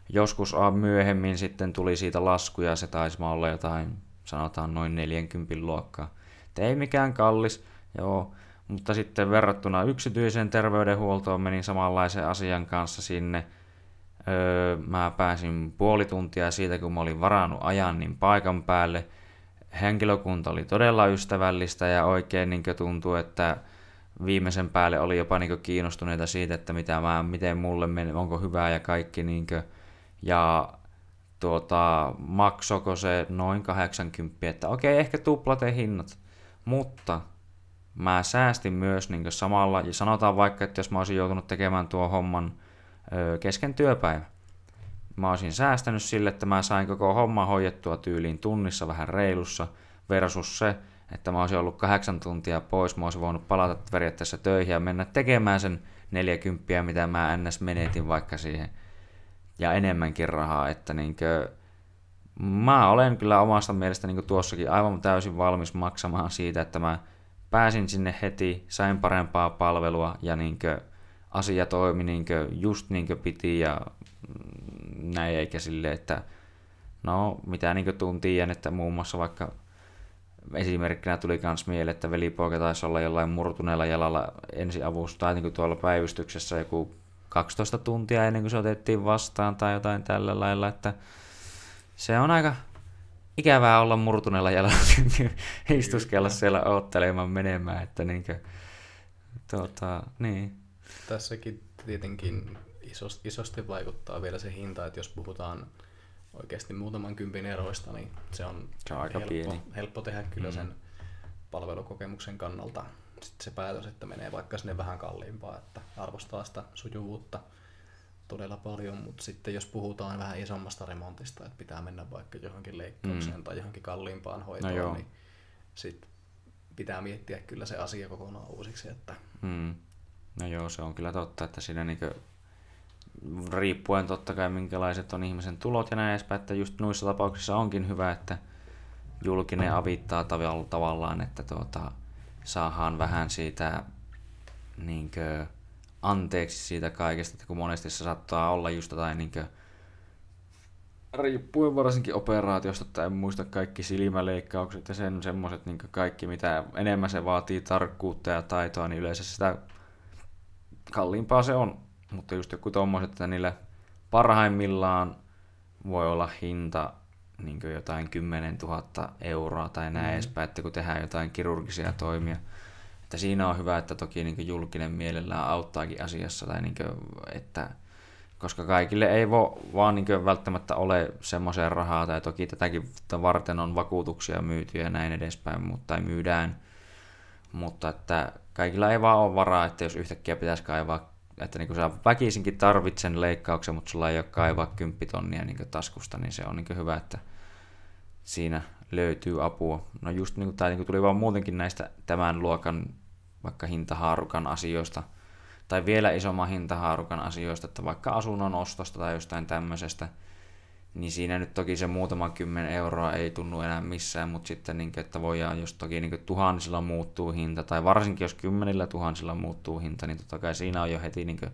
Joskus myöhemmin sitten tuli siitä laskuja, se taisi olla jotain, sanotaan noin 40 luokkaa. Et ei mikään kallis, joo, mutta sitten verrattuna yksityiseen terveydenhuoltoon menin samanlaisen asian kanssa sinne. Öö, mä pääsin puoli tuntia siitä, kun mä olin varannut ajan, niin paikan päälle. Henkilökunta oli todella ystävällistä ja oikein niin tuntuu, että viimeisen päälle oli jopa niin kiinnostuneita siitä, että mitä mä, miten mulle meni, onko hyvää ja kaikki. Niin ja tuota, maksoko se noin 80, että okei, ehkä tuplate hinnat. Mutta mä säästin myös niin samalla, ja sanotaan vaikka, että jos mä olisin joutunut tekemään tuo homman ö, kesken työpäivä, mä olisin säästänyt sille, että mä sain koko homma hoidettua tyyliin tunnissa vähän reilussa, versus se, että mä olisin ollut kahdeksan tuntia pois, mä olisin voinut palata periaatteessa töihin ja mennä tekemään sen 40, mitä mä ns. menetin vaikka siihen, ja enemmänkin rahaa, että niinkö, mä olen kyllä omasta mielestä niin tuossakin aivan täysin valmis maksamaan siitä, että mä pääsin sinne heti, sain parempaa palvelua ja niinkö asia toimi niinkö just niinkö piti ja mm, näin eikä silleen, että no mitä niinkö tuntiin, että muun muassa vaikka esimerkkinä tuli kans mieleen, että velipoika taisi olla jollain murtuneella jalalla ensiavusta tai niin tuolla päivystyksessä joku 12 tuntia ennen kuin se otettiin vastaan tai jotain tällä lailla, että se on aika ikävää olla murtuneella jalalla istuskella siellä oottelemaan menemään, että niinkö, tuota, niin. Tässäkin tietenkin isosti, isosti vaikuttaa vielä se hinta, että jos puhutaan oikeasti muutaman kympin eroista, niin se on, Se on aika helppo, pieni. helppo tehdä kyllä Mm. sen palvelukokemuksen kannalta sitten se päätös, että menee vaikka sinne vähän kalliimpaa, että arvostaa sitä sujuvuutta todella paljon, mutta sitten jos puhutaan vähän isommasta remontista, että pitää mennä vaikka johonkin leikkaukseen Mm. tai johonkin kalliimpaan hoitoon, joo. niin sitten pitää miettiä kyllä se asia kokonaan uusiksi, että Mm. No joo, se on kyllä totta, että siinä niinkö, riippuen totta kai minkälaiset on ihmisen tulot ja näin edespäin, että just noissa tapauksissa onkin hyvä, että julkinen avittaa tavall- tavallaan, että tuota, saadaan vähän siitä niinkö, anteeksi siitä kaikesta, että kun monesti se saattaa olla just jotain niinkö, riippuen varsinkin operaatiosta, että en muista kaikki silmäleikkaukset ja sen semmoiset niin kaikki, mitä enemmän se vaatii tarkkuutta ja taitoa, niin yleensä sitä kalliimpaa se on. Mutta just joku tommoset, että niillä parhaimmillaan voi olla hinta niin jotain 10 000 euroa tai näin mm. edespäin, että kun tehdään jotain kirurgisia toimia. Että siinä on hyvä, että toki niin julkinen mielellään auttaakin asiassa, tai niin kuin, että koska kaikille ei voi vaan niin välttämättä ole semmoiseen rahaa, tai toki tätäkin varten on vakuutuksia myyty ja näin edespäin, mutta tai myydään, mutta että kaikilla ei vaan ole varaa, että jos yhtäkkiä pitäisi kaivaa, että niin sä väkisinkin tarvitsen leikkauksen, mutta sulla ei ole kaivaa kymppitonnia niin taskusta, niin se on niin hyvä, että siinä löytyy apua. No just niin kuin, tai niin kuin tuli vaan muutenkin näistä tämän luokan vaikka hintahaarukan asioista, tai vielä isomman hintahaarukan asioista, että vaikka asunnon ostosta tai jostain tämmöisestä, niin siinä nyt toki se muutama kymmen euroa ei tunnu enää missään, mutta sitten niin kuin, että voidaan, jos toki niin kuin tuhansilla muuttuu hinta, tai varsinkin jos kymmenillä tuhansilla muuttuu hinta, niin totta kai siinä on jo heti niin kuin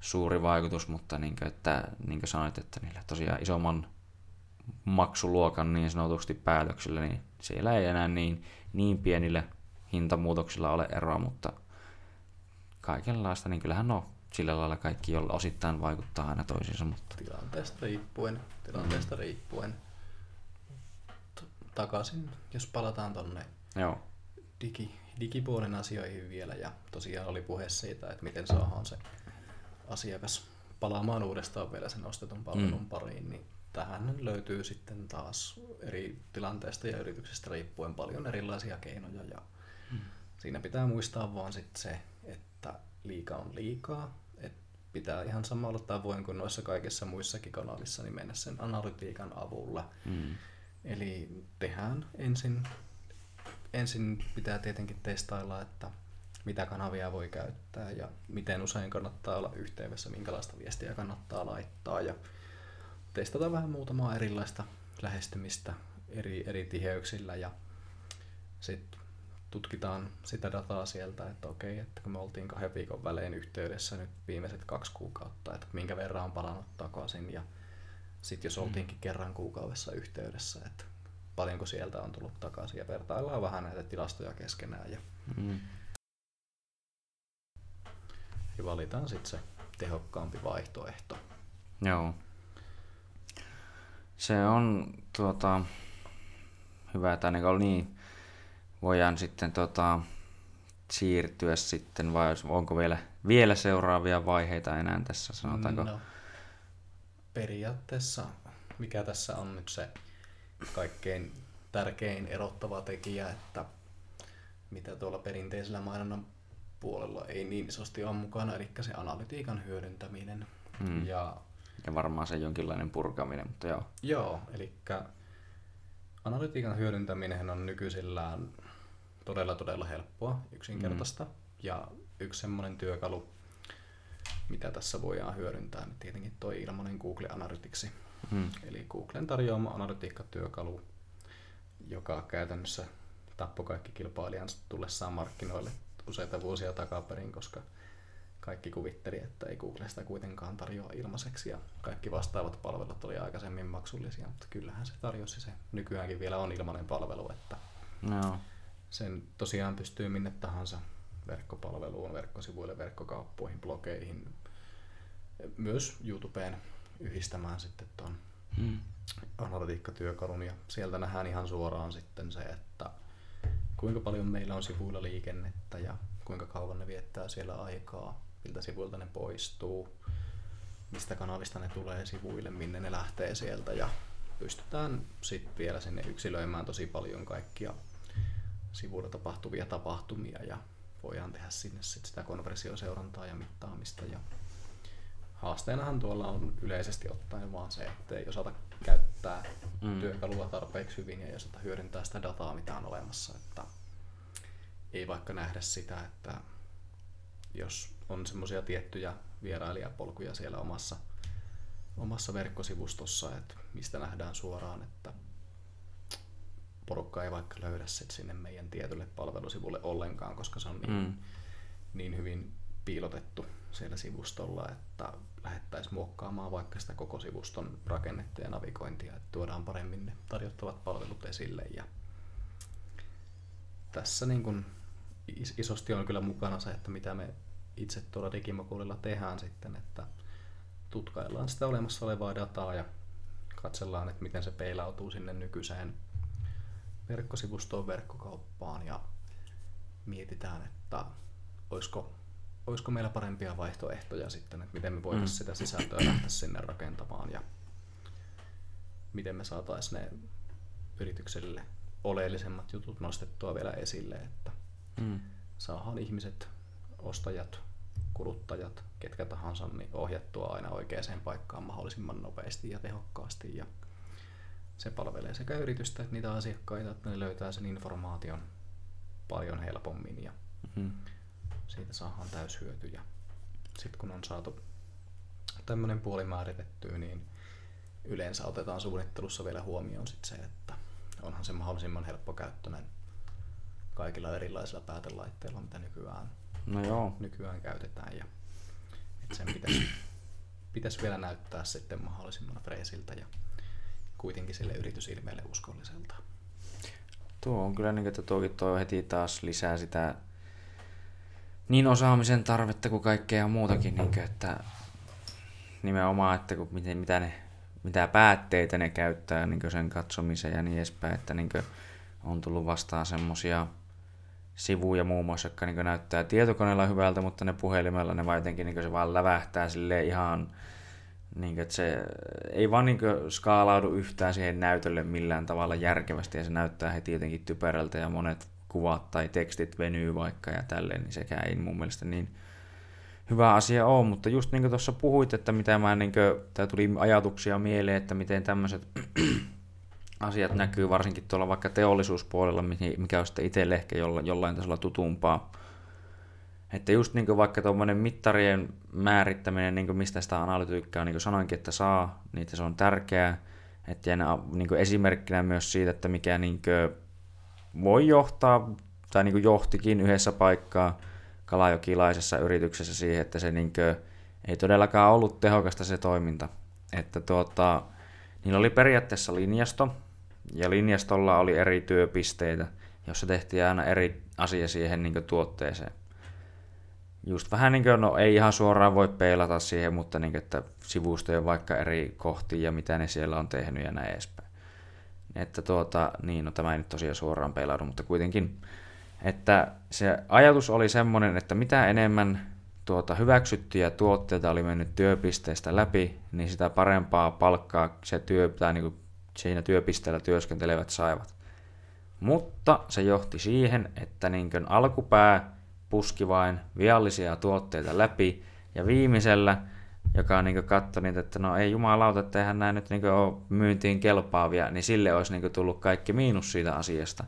suuri vaikutus, mutta niin kuin, että, niin kuin sanoit, että niillä tosiaan isomman maksuluokan niin sanotusti päätöksillä, niin siellä ei enää niin, niin pienillä hintamuutoksilla ole eroa, mutta kaikenlaista, niin kyllähän no sillä lailla kaikki jolla osittain vaikuttaa aina toisiinsa. Mutta... Tilanteesta riippuen, tilanteesta mm. riippuen. Takaisin, jos palataan tonne Joo. digi, digipuolen asioihin vielä ja tosiaan oli puhe siitä, että miten saadaan se asiakas palaamaan uudestaan vielä sen ostetun palvelun mm. pariin, niin tähän löytyy sitten taas eri tilanteesta ja yrityksestä riippuen paljon erilaisia keinoja ja mm. siinä pitää muistaa vaan sitten se, että liika on liikaa, että pitää ihan samalla tavoin kuin noissa kaikissa muissakin kanavissa niin mennä sen analytiikan avulla. Mm. Eli tehdään ensin, ensin pitää tietenkin testailla, että mitä kanavia voi käyttää ja miten usein kannattaa olla yhteydessä, minkälaista viestiä kannattaa laittaa ja testata vähän muutamaa erilaista lähestymistä eri, eri tiheyksillä ja sitten tutkitaan sitä dataa sieltä, että okei, että kun me oltiin kahden viikon välein yhteydessä nyt viimeiset kaksi kuukautta, että minkä verran on palannut takaisin ja sitten jos oltiinkin mm. kerran kuukaudessa yhteydessä, että paljonko sieltä on tullut takaisin ja vertaillaan vähän näitä tilastoja keskenään ja, mm. ja valitaan sitten se tehokkaampi vaihtoehto. Joo. Se on tuota, hyvä, että niin, niin voidaan sitten tota, siirtyä sitten, vai onko vielä, vielä seuraavia vaiheita enää tässä, sanotaanko? No, periaatteessa, mikä tässä on nyt se kaikkein tärkein erottava tekijä, että mitä tuolla perinteisellä mainonnan puolella ei niin isosti ole mukana, eli se analytiikan hyödyntäminen. Hmm. Ja, ja varmaan se jonkinlainen purkaminen, mutta joo. Joo, eli analytiikan hyödyntäminen on nykyisellään todella todella helppoa, yksinkertaista. Mm. Ja yksi semmoinen työkalu, mitä tässä voidaan hyödyntää, niin tietenkin tuo ilmainen Google Analytics. Mm. Eli Googlen tarjoama analytiikkatyökalu, joka käytännössä tappoi kaikki kilpailijansa tullessaan markkinoille useita vuosia takaperin, koska kaikki kuvitteli, että ei Google sitä kuitenkaan tarjoa ilmaiseksi ja kaikki vastaavat palvelut oli aikaisemmin maksullisia, mutta kyllähän se tarjosi se. Nykyäänkin vielä on ilmainen palvelu, että no sen tosiaan pystyy minne tahansa verkkopalveluun, verkkosivuille, verkkokauppoihin, blogeihin, myös YouTubeen yhdistämään sitten tuon hmm. analytiikkatyökalun ja sieltä nähdään ihan suoraan sitten se, että kuinka paljon meillä on sivuilla liikennettä ja kuinka kauan ne viettää siellä aikaa, miltä sivuilta ne poistuu, mistä kanavista ne tulee sivuille, minne ne lähtee sieltä ja pystytään sitten vielä sinne yksilöimään tosi paljon kaikkia sivuilla tapahtuvia tapahtumia ja voidaan tehdä sinne sit sitä konversioseurantaa ja mittaamista. Ja haasteenahan tuolla on yleisesti ottaen vaan se, että ei osata käyttää mm. työkalua tarpeeksi hyvin ja ei osata hyödyntää sitä dataa, mitä on olemassa. Että ei vaikka nähdä sitä, että jos on semmoisia tiettyjä vierailijapolkuja siellä omassa, omassa verkkosivustossa, että mistä nähdään suoraan, että porukka ei vaikka löydä sit sinne meidän tietylle palvelusivulle ollenkaan, koska se on niin, mm. niin hyvin piilotettu siellä sivustolla, että lähettäisiin muokkaamaan vaikka sitä koko sivuston rakennetta ja navigointia, että tuodaan paremmin ne tarjottavat palvelut esille. Ja tässä niin kun isosti on kyllä mukana se, että mitä me itse tuolla Digimokuulilla tehdään sitten, että tutkaillaan sitä olemassa olevaa dataa ja katsellaan, että miten se peilautuu sinne nykyiseen verkkosivustoon verkkokauppaan ja mietitään, että olisiko, olisiko meillä parempia vaihtoehtoja sitten, että miten me voitaisiin mm. sitä sisältöä lähteä sinne rakentamaan ja miten me saataisiin ne yritykselle oleellisemmat jutut nostettua vielä esille, että mm. saadaan ihmiset, ostajat, kuluttajat, ketkä tahansa, niin ohjattua aina oikeaan paikkaan mahdollisimman nopeasti ja tehokkaasti ja se palvelee sekä yritystä että niitä asiakkaita, että ne löytää sen informaation paljon helpommin ja mm-hmm. siitä saadaan täyshyöty. Ja sitten kun on saatu tämmöinen puoli määritettyä, niin yleensä otetaan suunnittelussa vielä huomioon sit se, että onhan se mahdollisimman helppokäyttöinen kaikilla erilaisilla päätelaitteilla, mitä nykyään, no joo. nykyään käytetään. Ja, että sen pitäisi, pitäisi vielä näyttää sitten mahdollisimman freesiltä ja kuitenkin sille yritysilmeelle uskolliselta. Tuo on kyllä niin, että tuokin tuo heti taas lisää sitä niin osaamisen tarvetta kuin kaikkea muutakin, niin kuin, että nimenomaan, että kun miten, mitä, ne, mitä päätteitä ne käyttää niin sen katsomiseen ja niin edespäin, että niin on tullut vastaan semmosia sivuja muun muassa, jotka niin näyttää tietokoneella hyvältä, mutta ne puhelimella ne vaan jotenkin niin se vaan lävähtää sille ihan, niin kuin, että se ei vaan niin skaalaudu yhtään siihen näytölle millään tavalla järkevästi ja se näyttää heti jotenkin typerältä ja monet kuvat tai tekstit venyy vaikka ja tälleen, niin sekään ei mun mielestä niin hyvä asia ole, mutta just niin kuin tuossa puhuit, että mitä mä niin kuin, tää tuli ajatuksia mieleen, että miten tämmöiset asiat näkyy varsinkin tuolla vaikka teollisuuspuolella, mikä on sitten itselle ehkä jollain tasolla tutumpaa. Että just niin vaikka tuommoinen mittarien määrittäminen, niin mistä sitä analytiikkaa, niin sanoinkin, että saa, niin se on tärkeää. Että niin kuin esimerkkinä myös siitä, että mikä niin voi johtaa, tai niin johtikin yhdessä paikkaa kalajokilaisessa yrityksessä siihen, että se niin ei todellakaan ollut tehokasta se toiminta. Että tuota, niillä oli periaatteessa linjasto, ja linjastolla oli eri työpisteitä, jossa tehtiin aina eri asia siihen niin tuotteeseen. Just vähän niin kuin, no ei ihan suoraan voi peilata siihen, mutta niin kuin, että sivustojen vaikka eri kohtia ja mitä ne siellä on tehnyt ja näin edespäin. Että tuota, niin, no tämä ei nyt tosiaan suoraan peilaudu, mutta kuitenkin, että se ajatus oli semmoinen, että mitä enemmän tuota, hyväksyttyjä tuotteita oli mennyt työpisteestä läpi, niin sitä parempaa palkkaa se työ, tai niin siinä työpisteellä työskentelevät saivat. Mutta se johti siihen, että niin alkupää puski vain viallisia tuotteita läpi, ja viimeisellä joka niin katsoi niitä, että no ei jumalauta, että eihän nämä nyt niin ole myyntiin kelpaavia, niin sille olisi niin tullut kaikki miinus siitä asiasta.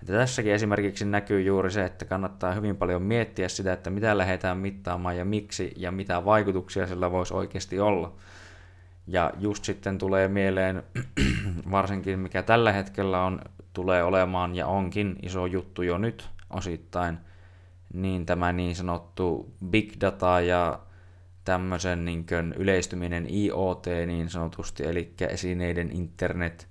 Että tässäkin esimerkiksi näkyy juuri se, että kannattaa hyvin paljon miettiä sitä, että mitä lähdetään mittaamaan ja miksi ja mitä vaikutuksia sillä voisi oikeasti olla. Ja just sitten tulee mieleen, varsinkin mikä tällä hetkellä on, tulee olemaan ja onkin iso juttu jo nyt osittain, niin tämä niin sanottu big data ja tämmöisen niin kuin yleistyminen IoT niin sanotusti, eli esineiden internet,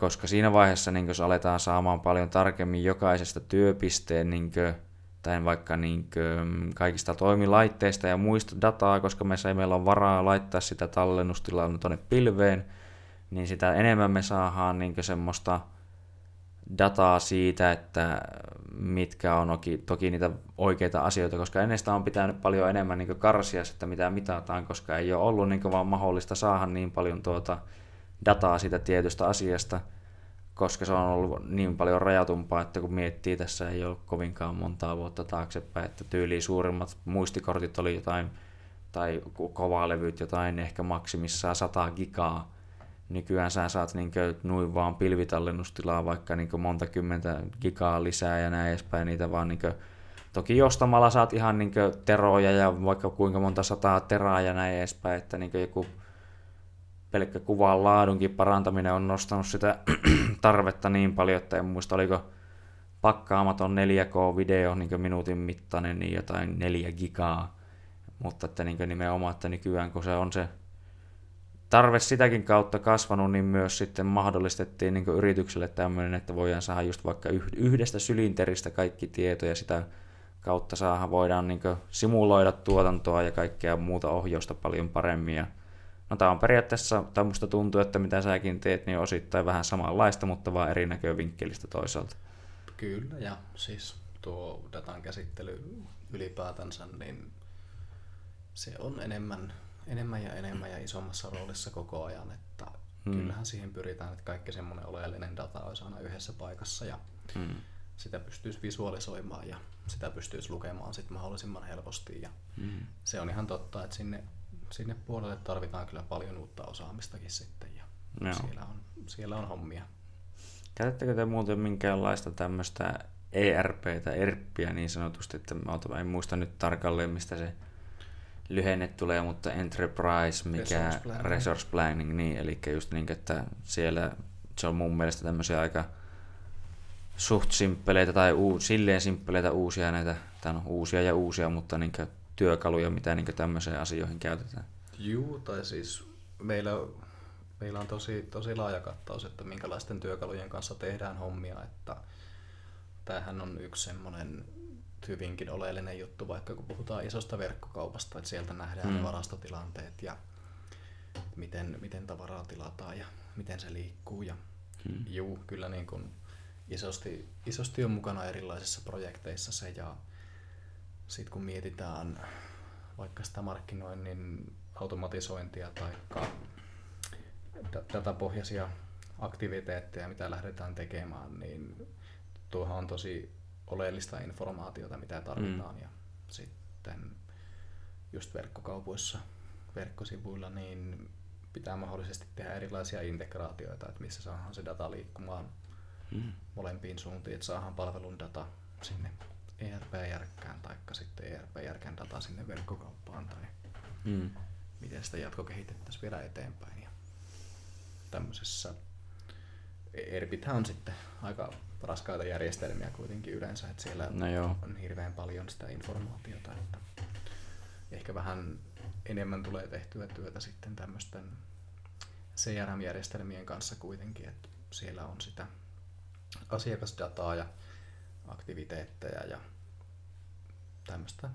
koska siinä vaiheessa niin jos aletaan saamaan paljon tarkemmin jokaisesta työpisteen niin kuin, tai vaikka niin kaikista toimilaitteista ja muista dataa, koska me ei meillä on varaa laittaa sitä tallennustilaa tuonne pilveen, niin sitä enemmän me saadaan niin semmoista dataa siitä, että mitkä on toki, toki niitä oikeita asioita, koska ennen sitä on pitänyt paljon enemmän niin karsia että mitä mitataan, koska ei ole ollut niin vaan mahdollista saada niin paljon tuota dataa siitä tietystä asiasta, koska se on ollut niin paljon rajatumpaa, että kun miettii, tässä ei ole kovinkaan montaa vuotta taaksepäin, että tyyliin suurimmat muistikortit oli jotain, tai kovalevyt jotain ehkä maksimissaan 100 gigaa, nykyään sä saat niin noin vaan pilvitallennustilaa vaikka niin monta kymmentä gigaa lisää ja näin edespäin, niitä vaan niin kuin, toki ostamalla saat ihan niin teroja ja vaikka kuinka monta sataa teraa ja näin edespäin, että niin joku pelkkä kuvan laadunkin parantaminen on nostanut sitä tarvetta niin paljon, että en muista oliko pakkaamaton 4K-video niin minuutin mittainen, niin jotain 4 gigaa, mutta että niin nimenomaan, että nykyään kun se on se tarve sitäkin kautta kasvanut, niin myös sitten mahdollistettiin niin yritykselle tämmöinen, että voidaan saada just vaikka yhdestä sylinteristä kaikki tietoja ja sitä kautta saada, voidaan niin simuloida tuotantoa ja kaikkea muuta ohjausta paljon paremmin. Ja, no tämä on periaatteessa, tai musta tuntuu, että mitä säkin teet, niin osittain vähän samanlaista, mutta vaan eri näkövinkkelistä toisaalta. Kyllä, ja siis tuo datan käsittely ylipäätänsä, niin se on enemmän enemmän ja enemmän ja isommassa roolissa koko ajan, että hmm. kyllähän siihen pyritään, että kaikki semmoinen oleellinen data olisi aina yhdessä paikassa ja hmm. sitä pystyisi visualisoimaan ja sitä pystyisi lukemaan sitten mahdollisimman helposti ja hmm. se on ihan totta, että sinne, sinne puolelle tarvitaan kyllä paljon uutta osaamistakin sitten ja Joo. siellä on, siellä on hommia. Käytättekö te muuten minkäänlaista tämmöistä ERP-tä, ERPiä niin sanotusti, että en muista nyt tarkalleen mistä se lyhenne tulee, mutta Enterprise, mikä Resource Planning, resource planning niin, eli just niin, että siellä se on mun mielestä tämmöisiä aika suht simppeleitä tai uu, silleen simppeleitä uusia näitä, tai no, uusia ja uusia, mutta niin työkaluja, mitä niin tämmöiseen asioihin käytetään. Juu, tai siis meillä, meillä on tosi, tosi laaja kattaus, että minkälaisten työkalujen kanssa tehdään hommia, että tämähän on yksi semmoinen hyvinkin oleellinen juttu, vaikka kun puhutaan isosta verkkokaupasta, että sieltä nähdään mm. ne varastotilanteet ja miten, miten tavaraa tilataan ja miten se liikkuu. Ja mm. juu, kyllä niin kuin isosti, isosti on mukana erilaisissa projekteissa se ja sitten kun mietitään vaikka sitä markkinoinnin automatisointia tai datapohjaisia aktiviteetteja, mitä lähdetään tekemään, niin tuohan on tosi oleellista informaatiota, mitä tarvitaan. Mm. Ja sitten just verkkokaupoissa, verkkosivuilla, niin pitää mahdollisesti tehdä erilaisia integraatioita, että missä saadaan se data liikkumaan mm. molempiin suuntiin, että saadaan palvelun data sinne ERP-järkkään tai sitten ERP-järkän data sinne verkkokauppaan tai mm. miten sitä jatkokehitettäisiin vielä eteenpäin. Ja tämmöisessä ERPithän on sitten aika raskaita järjestelmiä kuitenkin yleensä, että siellä no joo. on hirveän paljon sitä informaatiota, että ehkä vähän enemmän tulee tehtyä työtä sitten tämmöisten CRM-järjestelmien kanssa kuitenkin, että siellä on sitä asiakasdataa ja aktiviteetteja ja tämmöistä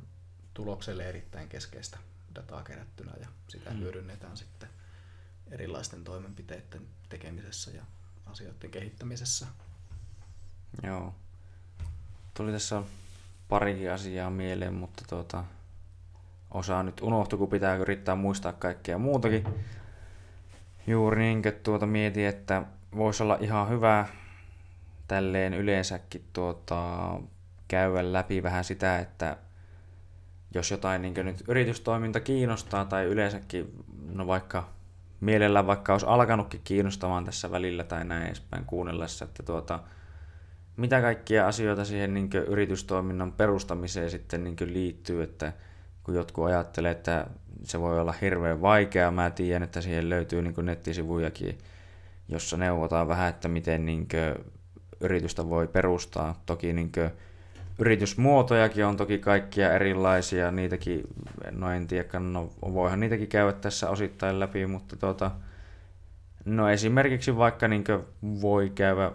tulokselle erittäin keskeistä dataa kerättynä ja sitä hmm. hyödynnetään sitten erilaisten toimenpiteiden tekemisessä ja asioiden kehittämisessä. Joo. Tuli tässä parikin asiaa mieleen, mutta tuota, osa nyt unohtui, kun pitää yrittää muistaa kaikkea muutakin. Juuri niin, että tuota mietin, että voisi olla ihan hyvä tälleen yleensäkin tuota, käydä läpi vähän sitä, että jos jotain niin nyt yritystoiminta kiinnostaa tai yleensäkin, no vaikka mielellään vaikka olisi alkanutkin kiinnostamaan tässä välillä tai näin edespäin kuunnellessa, että tuota, mitä kaikkia asioita siihen niin yritystoiminnan perustamiseen sitten niin liittyy, että kun jotkut ajattelee, että se voi olla hirveän vaikeaa, mä tiedän, että siihen löytyy niin nettisivujakin, jossa neuvotaan vähän, että miten niin yritystä voi perustaa. Toki niin yritysmuotojakin on toki kaikkia erilaisia, niitäkin, no en tiedä, no voihan niitäkin käydä tässä osittain läpi, mutta tuota, no esimerkiksi vaikka niin voi käydä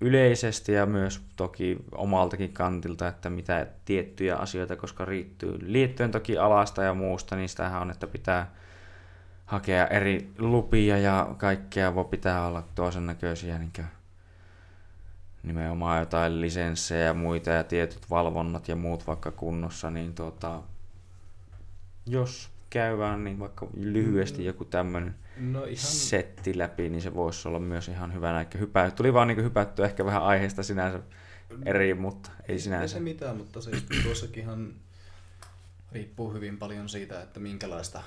yleisesti ja myös toki omaltakin kantilta, että mitä tiettyjä asioita, koska riittyy liittyen toki alasta ja muusta, niin sitähän on, että pitää hakea eri lupia ja kaikkea voi pitää olla toisen näköisiä niin nimenomaan jotain lisenssejä ja muita ja tietyt valvonnat ja muut vaikka kunnossa, niin tuota, jos käydään niin vaikka lyhyesti mm. joku tämmöinen no ihan... setti läpi, niin se voisi olla myös ihan hyvä näkö. Hypä... Tuli vaan niin hypätty ehkä vähän aiheesta sinänsä eri, mutta ei, ei sinänsä. Ei se mitään, mutta se tuossakinhan riippuu hyvin paljon siitä, että minkälaista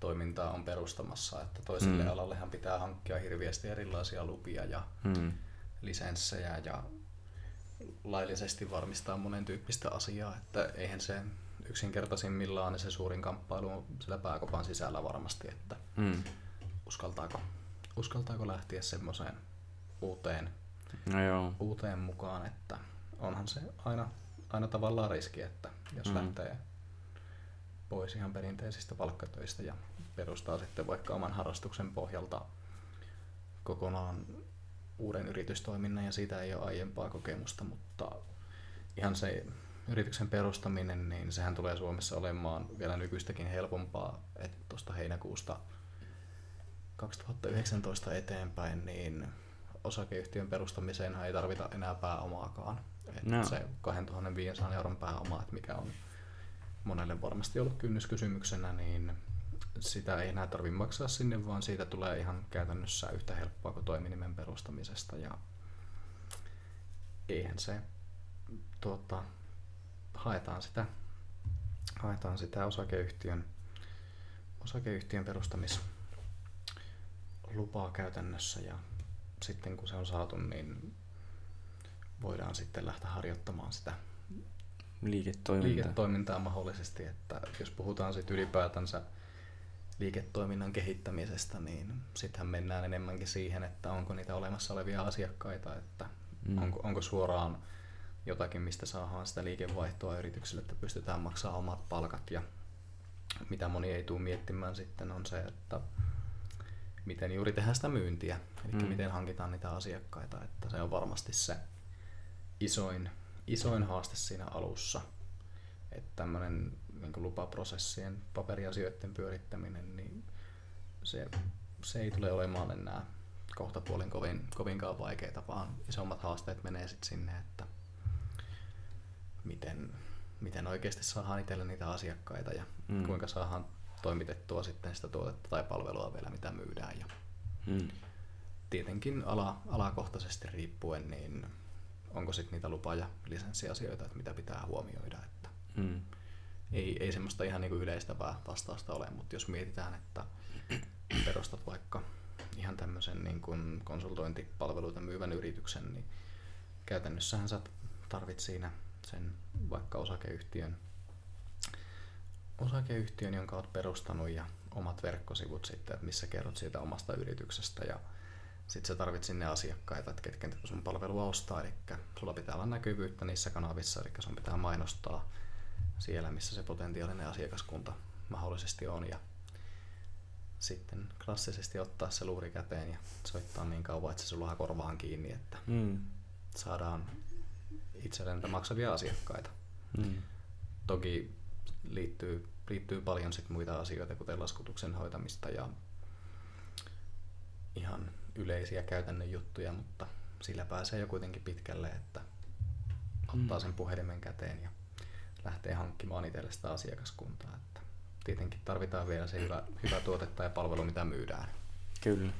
toimintaa on perustamassa. Että toiselle mm. alallehan pitää hankkia hirveästi erilaisia lupia ja mm lisenssejä ja laillisesti varmistaa monen tyyppistä asiaa, että eihän se yksinkertaisimmillaan se suurin kamppailu on sillä pääkopan sisällä varmasti, että mm. uskaltaako, uskaltaako lähteä semmoiseen uuteen, no joo. uuteen mukaan, että onhan se aina, aina tavallaan riski, että jos mm. lähtee pois ihan perinteisistä palkkatöistä ja perustaa sitten vaikka oman harrastuksen pohjalta kokonaan uuden yritystoiminnan ja siitä ei ole aiempaa kokemusta, mutta ihan se yrityksen perustaminen, niin sehän tulee Suomessa olemaan vielä nykyistäkin helpompaa, että tuosta heinäkuusta 2019 eteenpäin, niin osakeyhtiön perustamiseen ei tarvita enää pääomaakaan. Että no. Se 2500 euron pääoma, että mikä on monelle varmasti ollut kynnyskysymyksenä, niin sitä ei enää tarvitse maksaa sinne, vaan siitä tulee ihan käytännössä yhtä helppoa kuin toiminimen perustamisesta. Ja eihän se, tuota, haetaan sitä, haetaan sitä osakeyhtiön, osakeyhtiön perustamislupaa käytännössä ja sitten kun se on saatu, niin voidaan sitten lähteä harjoittamaan sitä liiketoimintaa, liiketoimintaa mahdollisesti, että jos puhutaan sitten ylipäätänsä liiketoiminnan kehittämisestä, niin sittenhän mennään enemmänkin siihen, että onko niitä olemassa olevia asiakkaita, että mm. onko, onko suoraan jotakin, mistä saadaan sitä liikevaihtoa yritykselle, että pystytään maksamaan omat palkat ja mitä moni ei tule miettimään sitten on se, että miten juuri tehdään sitä myyntiä, eli mm. miten hankitaan niitä asiakkaita, että se on varmasti se, isoin, isoin haaste siinä alussa. Että tämmöinen niin lupaprosessien, paperiasioiden pyörittäminen, niin se, se ei tule olemaan enää kohta puolin kovin, kovinkaan vaikeita, vaan isommat haasteet menee sitten sinne, että miten, miten oikeasti saadaan itselle niitä asiakkaita ja mm. kuinka saadaan toimitettua sitten sitä tuotetta tai palvelua vielä, mitä myydään. Ja mm. Tietenkin ala, alakohtaisesti riippuen, niin onko sitten niitä lupa- ja lisenssiasioita, että mitä pitää huomioida. Että mm. Ei, ei semmoista ihan niinku yleistävää vastausta ole, mutta jos mietitään, että perustat vaikka ihan tämmöisen niin kuin konsultointipalveluita myyvän yrityksen, niin käytännössähän sä tarvit siinä sen vaikka osakeyhtiön, osakeyhtiön, jonka olet perustanut ja omat verkkosivut sitten, että missä kerrot siitä omasta yrityksestä. Ja sitten sä tarvit sinne asiakkaita, että ketkä sun palvelua ostaa, eli sulla pitää olla näkyvyyttä niissä kanavissa, eli sun pitää mainostaa siellä, missä se potentiaalinen asiakaskunta mahdollisesti on ja sitten klassisesti ottaa se luuri käteen ja soittaa niin kauan, että se sulla korvaan kiinni, että mm. saadaan itselleen maksavia asiakkaita. Mm. Toki liittyy, liittyy paljon sit muita asioita, kuten laskutuksen hoitamista ja ihan yleisiä käytännön juttuja, mutta sillä pääsee jo kuitenkin pitkälle, että ottaa mm. sen puhelimen käteen ja lähtee hankkimaan itselle sitä asiakaskuntaa. Että tietenkin tarvitaan vielä se hyvä, hyvä tuote tai palvelu, mitä myydään. Kyllä.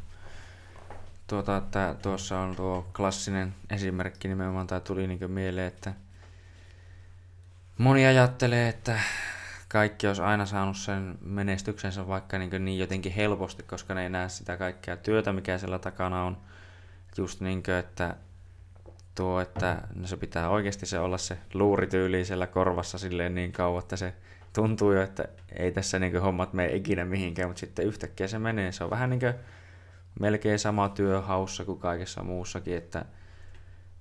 Tuota, että tuossa on tuo klassinen esimerkki nimenomaan, tai tuli niin mieleen, että moni ajattelee, että kaikki olisi aina saanut sen menestyksensä vaikka niin, niin jotenkin helposti, koska ne ei näe sitä kaikkea työtä, mikä siellä takana on. Just niin kuin, että tuo, että no se pitää oikeasti se olla se luurityyli siellä korvassa silleen niin kauan, että se tuntuu jo, että ei tässä niin hommat mene ikinä mihinkään, mutta sitten yhtäkkiä se menee. Se on vähän niin kuin melkein sama työ haussa kuin kaikessa muussakin, että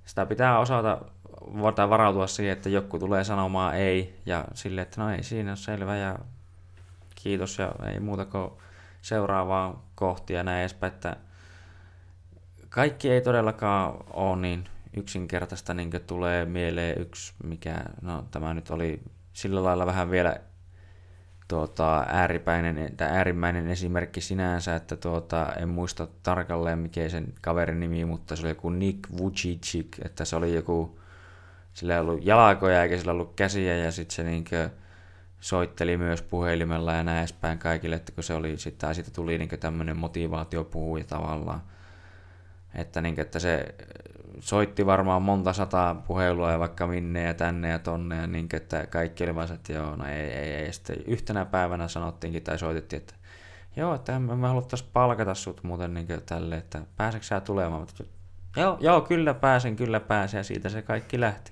sitä pitää osata voidaan varautua siihen, että joku tulee sanomaan ei ja sille, että no ei siinä ole selvä ja kiitos ja ei muuta kuin seuraavaa kohtia ja näin edespäin, että kaikki ei todellakaan ole niin yksinkertaista, niin tulee mieleen yksi, mikä, no tämä nyt oli sillä lailla vähän vielä tuota, ääripäinen, tai äärimmäinen esimerkki sinänsä, että tuota, en muista tarkalleen mikä sen kaverin nimi, mutta se oli joku Nick Vujicic, että se oli joku, sillä ei ollut jalkoja eikä sillä ollut käsiä ja sitten se niinkö soitteli myös puhelimella ja näin edespäin kaikille, että kun se oli sitten, siitä tuli niinkö tämmöinen motivaatiopuhuja tavallaan. Että, niinkö, että se soitti varmaan monta sataa puhelua ja vaikka minne ja tänne ja tonne ja niin, että kaikki oli vaan, että joo, no ei, ei, ei. Sitten yhtenä päivänä sanottiinkin tai soitettiin, että joo, että me, me haluttaisiin palkata sut muuten niin tälle, että pääseekö sä tulemaan? Joo, joo, kyllä pääsen, kyllä pääsen ja siitä se kaikki lähti.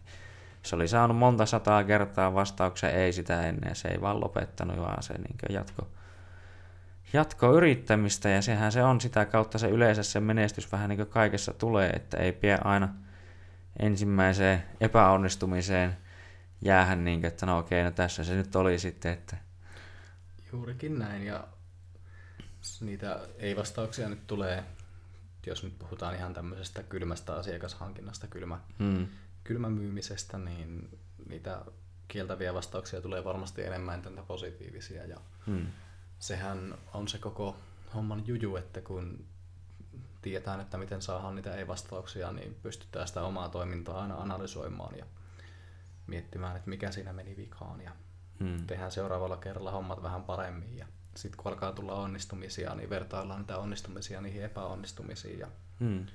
Se oli saanut monta sataa kertaa vastauksen ei sitä ennen ja se ei vaan lopettanut, vaan se niin jatko jatkoyrittämistä ja sehän se on sitä kautta se yleensä se menestys vähän niin kuin kaikessa tulee, että ei pidä aina ensimmäiseen epäonnistumiseen jäähän niin, että no okei, no tässä se nyt oli sitten, että... Juurikin näin ja niitä ei-vastauksia nyt tulee, jos nyt puhutaan ihan tämmöisestä kylmästä asiakashankinnasta, kylmä, hmm. kylmämyymisestä, niin niitä kieltäviä vastauksia tulee varmasti enemmän tätä positiivisia ja hmm sehän on se koko homman juju, että kun tietään, että miten saadaan niitä ei-vastauksia, niin pystytään sitä omaa toimintaa aina analysoimaan ja miettimään, että mikä siinä meni vikaan ja hmm. tehdään seuraavalla kerralla hommat vähän paremmin ja sitten kun alkaa tulla onnistumisia, niin vertaillaan niitä onnistumisia niihin epäonnistumisiin ja hmm.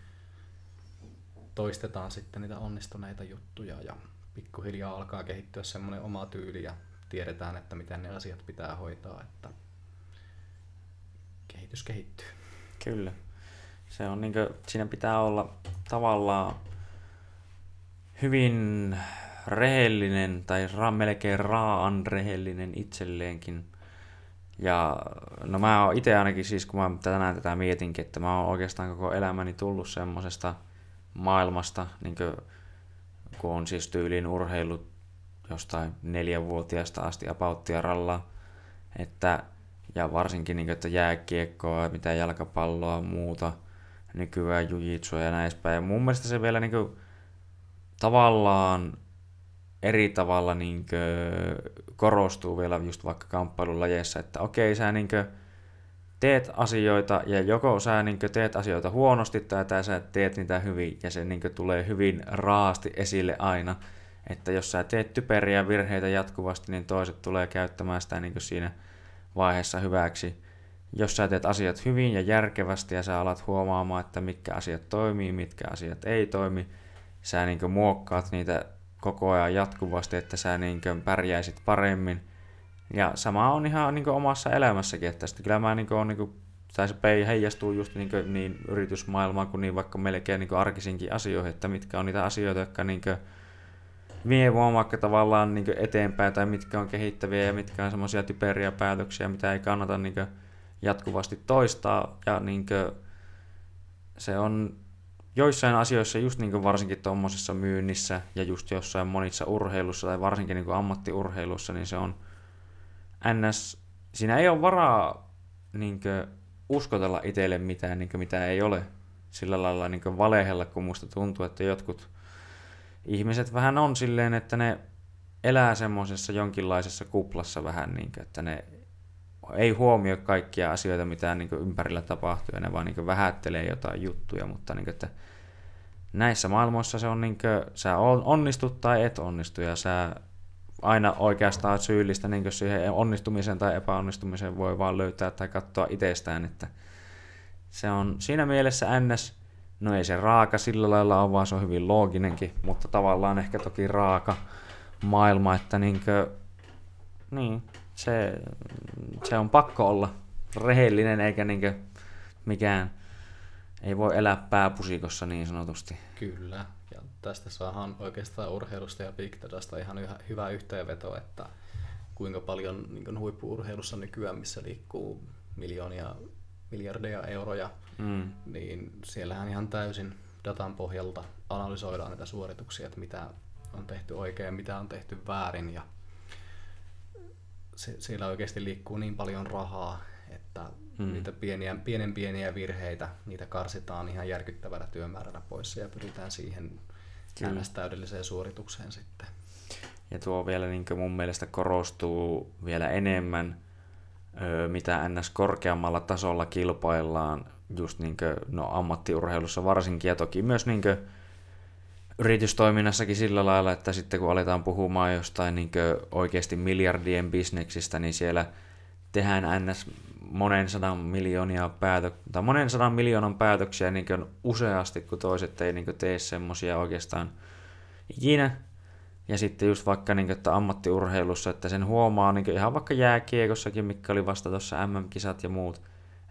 toistetaan sitten niitä onnistuneita juttuja ja pikkuhiljaa alkaa kehittyä semmoinen oma tyyli ja tiedetään, että miten ne asiat pitää hoitaa, että kehitys kehittyy. Kyllä. Se on niin kuin, siinä pitää olla tavallaan hyvin rehellinen tai ra, melkein raan rehellinen itselleenkin. Ja no mä oon itse ainakin siis, kun mä tänään tätä mietinkin, että mä oon oikeastaan koko elämäni tullut semmosesta maailmasta, niin kuin, kun on siis tyyliin urheilut jostain neljänvuotiaasta asti apauttia rallaa, että ja varsinkin, niin, että jääkiekkoa, mitä jalkapalloa, muuta, nykyään jujitsua ja näin päin. Ja mun mielestä se vielä niin kuin, tavallaan eri tavalla niin korostuu vielä just vaikka kamppailulajeissa, että okei, sä niin teet asioita ja joko sä niin teet asioita huonosti tai, tai sä teet niitä hyvin ja se niin tulee hyvin raasti esille aina. Että jos sä teet typeriä virheitä jatkuvasti, niin toiset tulee käyttämään sitä niin siinä vaiheessa hyväksi. Jos sä teet asiat hyvin ja järkevästi ja sä alat huomaamaan, että mitkä asiat toimii, mitkä asiat ei toimi, sä niin muokkaat niitä koko ajan jatkuvasti, että sä niin pärjäisit paremmin. Ja sama on ihan niin omassa elämässäkin, että sitten kyllä mä niin on niin kuin, tai se heijastuu just niin, kuin, niin yritysmaailmaan kuin niin vaikka melkein niin arkisinkin asioihin, että mitkä on niitä asioita, jotka niin kuin, vie mua vaikka tavallaan niin eteenpäin tai mitkä on kehittäviä ja mitkä on semmoisia typeriä päätöksiä, mitä ei kannata niin jatkuvasti toistaa ja niin se on joissain asioissa, just niin varsinkin tuommoisessa myynnissä ja just jossain monissa urheilussa tai varsinkin niin ammattiurheilussa, niin se on ns. Siinä ei ole varaa niin uskotella itselle mitään, niin mitä ei ole sillä lailla niin valehella, kun musta tuntuu, että jotkut ihmiset vähän on silleen, että ne elää semmoisessa jonkinlaisessa kuplassa vähän, niin kuin, että ne ei huomioi kaikkia asioita, mitä niin kuin ympärillä tapahtuu, ja ne vaan niin vähättelee jotain juttuja, mutta niin kuin, että näissä maailmoissa se on niin kuin, sä onnistut tai et onnistu, ja sä aina oikeastaan syyllistä niin siihen onnistumiseen tai epäonnistumiseen voi vaan löytää tai katsoa itsestään, että se on siinä mielessä ns No ei se raaka sillä lailla ole, vaan se on hyvin looginenkin, mutta tavallaan ehkä toki raaka maailma, että niinkö, niin, se, se on pakko olla rehellinen eikä niinkö mikään, ei voi elää pääpusikossa niin sanotusti. Kyllä, ja tästä saadaan oikeastaan urheilusta ja Big Dadasta ihan hyvä yhteenveto, että kuinka paljon niin huippuurheilussa nykyään, missä liikkuu miljoonia miljardeja euroja, mm. niin siellähän ihan täysin datan pohjalta analysoidaan näitä suorituksia, että mitä on tehty oikein ja mitä on tehty väärin. Ja se, siellä oikeasti liikkuu niin paljon rahaa, että mm. niitä pieniä, pienen pieniä virheitä, niitä karsitaan ihan järkyttävällä työmäärällä pois ja pyritään siihen täydelliseen suoritukseen sitten. Ja tuo vielä niin mun mielestä korostuu vielä enemmän mitä ns. korkeammalla tasolla kilpaillaan, just niin kuin, no, ammattiurheilussa varsinkin, ja toki myös niin kuin, yritystoiminnassakin sillä lailla, että sitten kun aletaan puhumaan jostain niin oikeasti miljardien bisneksistä, niin siellä tehdään ns. monen sadan miljoonia päätö- tai monen sadan miljoonan päätöksiä niin useasti, kun toiset ei niin tee semmoisia oikeastaan ikinä. Ja sitten just vaikka niin kuin, että ammattiurheilussa, että sen huomaa niin ihan vaikka jääkiekossakin, mikä oli vasta tuossa MM-kisat ja muut,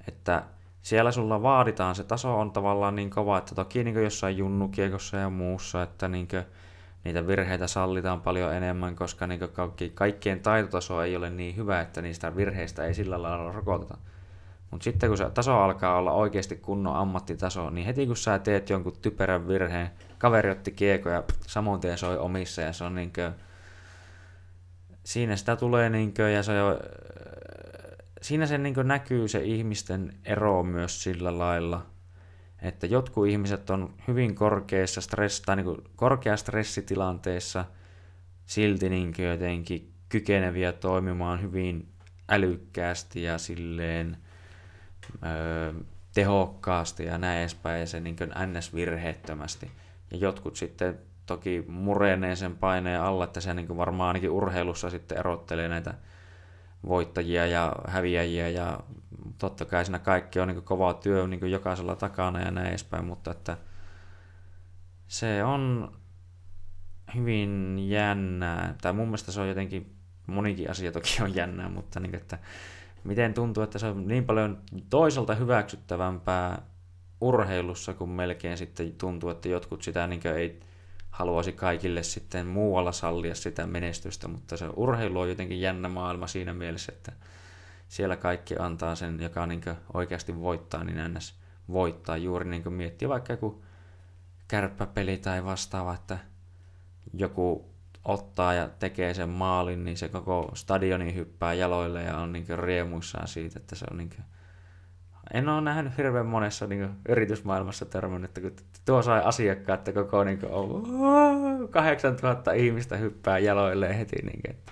että siellä sulla vaaditaan, se taso on tavallaan niin kova, että toki niin jossain junnukiekossa ja muussa, että niin kuin, niitä virheitä sallitaan paljon enemmän, koska niin kaikki, kaikkien taitotaso ei ole niin hyvä, että niistä virheistä ei sillä lailla rokoteta. Mutta sitten kun se taso alkaa olla oikeasti kunnon ammattitaso, niin heti kun sä teet jonkun typerän virheen, kaveri otti kiekko ja samoin tien soi omissa ja se on niinkö, siinä sitä tulee niinkö, ja se on, siinä se niinkö näkyy se ihmisten ero myös sillä lailla, että jotkut ihmiset on hyvin korkeassa stress, tai niin korkea stressitilanteessa silti niinkö jotenkin kykeneviä toimimaan hyvin älykkäästi ja silleen öö, tehokkaasti ja näin edespäin, ja se niin ns-virheettömästi. Ja jotkut sitten toki murenee sen paineen alla, että se niin varmaan ainakin urheilussa sitten erottelee näitä voittajia ja häviäjiä ja totta kai siinä kaikki on niin kova työ niin jokaisella takana ja näin edespäin, mutta että se on hyvin jännää, tai mun mielestä se on jotenkin, monikin asia toki on jännää, mutta niin, että miten tuntuu, että se on niin paljon toiselta hyväksyttävämpää urheilussa, kun melkein sitten tuntuu, että jotkut sitä niin ei haluaisi kaikille sitten muualla sallia sitä menestystä, mutta se urheilu on jotenkin jännä maailma siinä mielessä, että siellä kaikki antaa sen, joka niin oikeasti voittaa, niin ns. voittaa juuri niin kuin miettii vaikka joku kärppäpeli tai vastaava, että joku ottaa ja tekee sen maalin, niin se koko stadioni hyppää jaloille ja on niin riemuissaan siitä, että se on niin en ole nähnyt hirveän monessa niin kuin, yritysmaailmassa törmännyt, että kun tuo sai asiakkaat, että koko niin kuin, on, 8000 ihmistä hyppää jaloilleen heti. Niin kuin, että.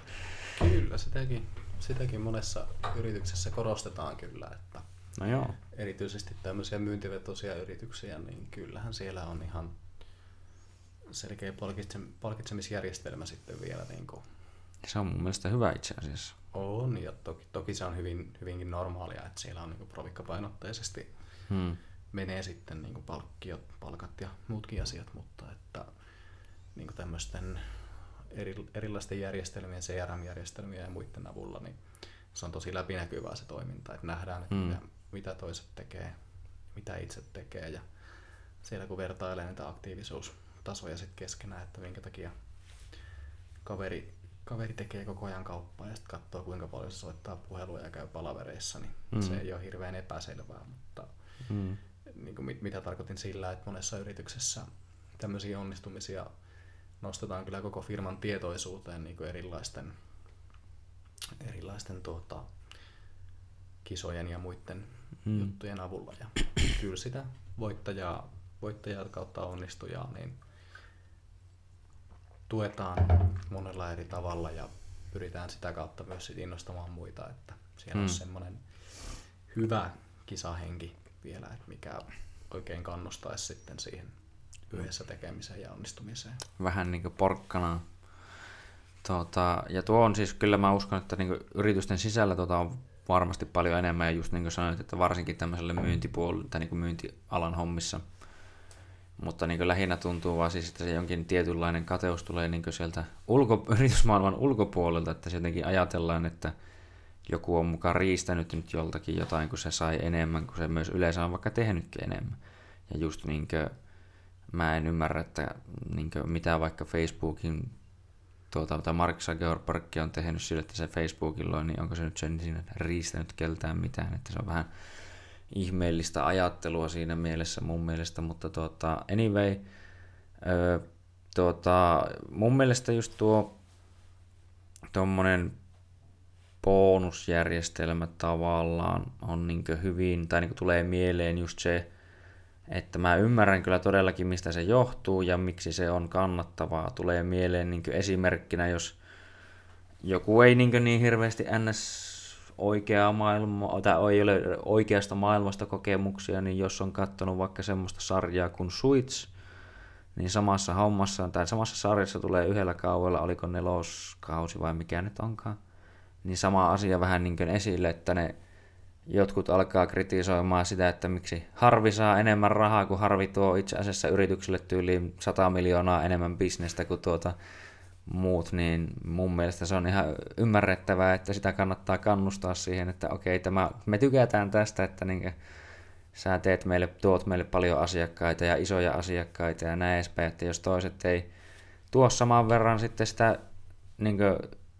Kyllä, sitäkin, sitäkin monessa yrityksessä korostetaan kyllä, että No joo. erityisesti tämmöisiä myyntivetoisia yrityksiä, niin kyllähän siellä on ihan selkeä palkitsemisjärjestelmä sitten vielä niin kuin Se on mun mielestä hyvä itse asiassa. On, ja toki, toki se on hyvin, hyvinkin normaalia, että siellä on niin provikkapainotteisesti Hmm. menee sitten niin palkkiot, palkat ja muutkin asiat, mutta että niin tämmöisten eri, erilaisten järjestelmien, CRM-järjestelmien ja muiden avulla, niin se on tosi läpinäkyvää se toiminta, että nähdään, että Mm. mitä, mitä toiset tekee, mitä itse tekee ja siellä kun vertailee näitä aktiivisuustasoja sitten keskenään, että minkä takia kaveri, kaveri tekee koko ajan kauppaa ja sitten katsoo kuinka paljon se soittaa puheluja ja käy palavereissa, niin Mm. mm. se ei ole hirveän epäselvää, mutta Hmm. niin kuin mit, mitä tarkoitin sillä, että monessa yrityksessä tämmöisiä onnistumisia nostetaan kyllä koko firman tietoisuuteen niin kuin erilaisten, erilaisten tuota, kisojen ja muiden Mm. mm. juttujen avulla. Ja kyllä sitä voittajaa, voittajaa kautta onnistujaa niin tuetaan monella eri tavalla ja pyritään sitä kautta myös sit innostamaan muita, että siellä mm. On semmoinen hyvä kisahenki vielä, että mikä oikein kannustaisi sitten siihen yhdessä tekemiseen ja onnistumiseen. vähän niin kuin porkkana. Tuota, ja tuo on siis, kyllä mä uskon, että niin yritysten sisällä tuota on varmasti paljon enemmän, ja just niin kuin sanoit, että varsinkin tämmöiselle myyntipuolelle tai niin myyntialan hommissa. Mutta niin lähinnä tuntuu vaan siis, että se jonkin tietynlainen kateus tulee niin sieltä ulko, yritysmaailman ulkopuolelta, että se jotenkin ajatellaan, että joku on mukaan riistänyt nyt joltakin jotain, kun se sai enemmän, kun se myös yleensä on vaikka tehnytkin enemmän. Ja just niin kuin, mä en ymmärrä, että niin mitä vaikka Facebookin tuota, tai Mark Zuckerberg on tehnyt sille, että se Facebookilla on, niin onko se nyt sen siinä riistänyt keltään mitään, että se on vähän ihmeellistä ajattelua siinä mielessä mun mielestä, mutta tuota, anyway, ö, tuota, mun mielestä just tuo tuommoinen bonusjärjestelmä tavallaan on niin hyvin, tai niin tulee mieleen just se, että mä ymmärrän kyllä todellakin, mistä se johtuu ja miksi se on kannattavaa. Tulee mieleen niin esimerkkinä, jos joku ei niin, niin hirveästi ns oikeaa maailmaa, tai ei ole oikeasta maailmasta kokemuksia, niin jos on katsonut vaikka semmoista sarjaa kuin Suits, niin samassa hommassa, tai samassa sarjassa tulee yhdellä kaudella, oliko neloskausi vai mikä nyt onkaan, niin sama asia vähän niin esille, että ne jotkut alkaa kritisoimaan sitä, että miksi Harvi saa enemmän rahaa, kun Harvi tuo itse asiassa yritykselle tyyliin 100 miljoonaa enemmän bisnestä kuin tuota muut, niin mun mielestä se on ihan ymmärrettävää, että sitä kannattaa kannustaa siihen, että okei, tämä, me tykätään tästä, että niin sä teet meille, tuot meille paljon asiakkaita ja isoja asiakkaita ja näin edespäin, että jos toiset ei tuo saman verran sitten sitä niin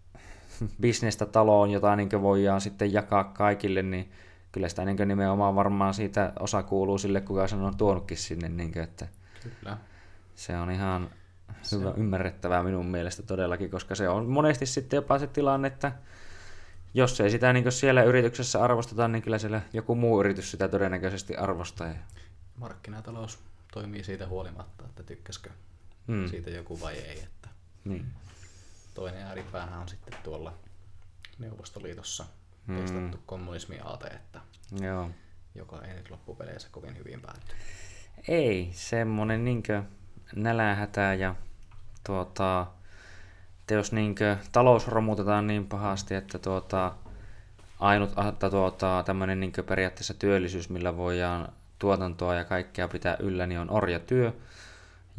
bisnestä taloon, jota niin voidaan sitten jakaa kaikille, niin kyllä sitä niin nimenomaan varmaan siitä osa kuuluu sille, kuka sen on tuonutkin sinne. Niin kuin, että Kyllä. Se on ihan hyvä, on. ymmärrettävää minun mielestä todellakin, koska se on monesti sitten jopa se tilanne, että jos ei sitä niin siellä yrityksessä arvosteta, niin kyllä siellä joku muu yritys sitä todennäköisesti arvostaa. Markkinatalous toimii siitä huolimatta, että tykkäskö Mm. mm. siitä joku vai ei. Että Niin. toinen ääripäähän on sitten tuolla Neuvostoliitossa Mm. mm. testattu kommunismin aate, että Joo. joka ei nyt loppupeleissä kovin hyvin päätty. Ei, semmonen niinkö nälähätä ja tuota, että jos niinkö talous romutetaan niin pahasti, että tuota, ainut että tuota, tämmöinen niinkö periaatteessa työllisyys, millä voidaan tuotantoa ja kaikkea pitää yllä, niin on orjatyö.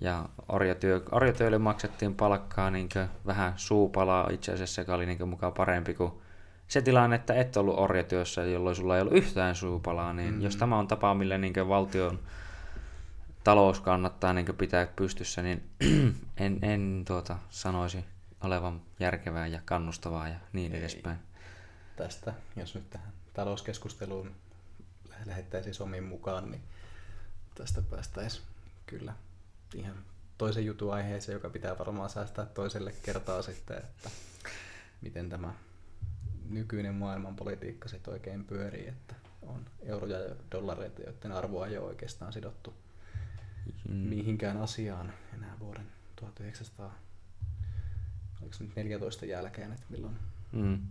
Ja orjatyö, orjatyölle maksettiin palkkaa niinkö vähän suupalaa itse asiassa, joka oli niinkö mukaan parempi kuin se tilanne, että et ollut orjatyössä, jolloin sulla ei ollut yhtään suupalaa, niin mm. Mm. jos tämä on tapa, millä niinkö valtion talous kannattaa niin pitää pystyssä, niin en, en tuota, sanoisi olevan järkevää ja kannustavaa ja niin Ei. edespäin. Tästä, jos nyt tähän talouskeskusteluun lähettäisiin Somin mukaan, niin tästä päästäisiin kyllä ihan toisen jutun aiheeseen, joka pitää varmaan säästää toiselle kertaa sitten, että miten tämä nykyinen maailmanpolitiikka sitten oikein pyörii, että on euroja ja dollareita, joiden arvoa ei ole oikeastaan sidottu Mm. mihinkään asiaan enää vuoden 1900 oliko se nyt 14 jälkeen, että milloin, Mm.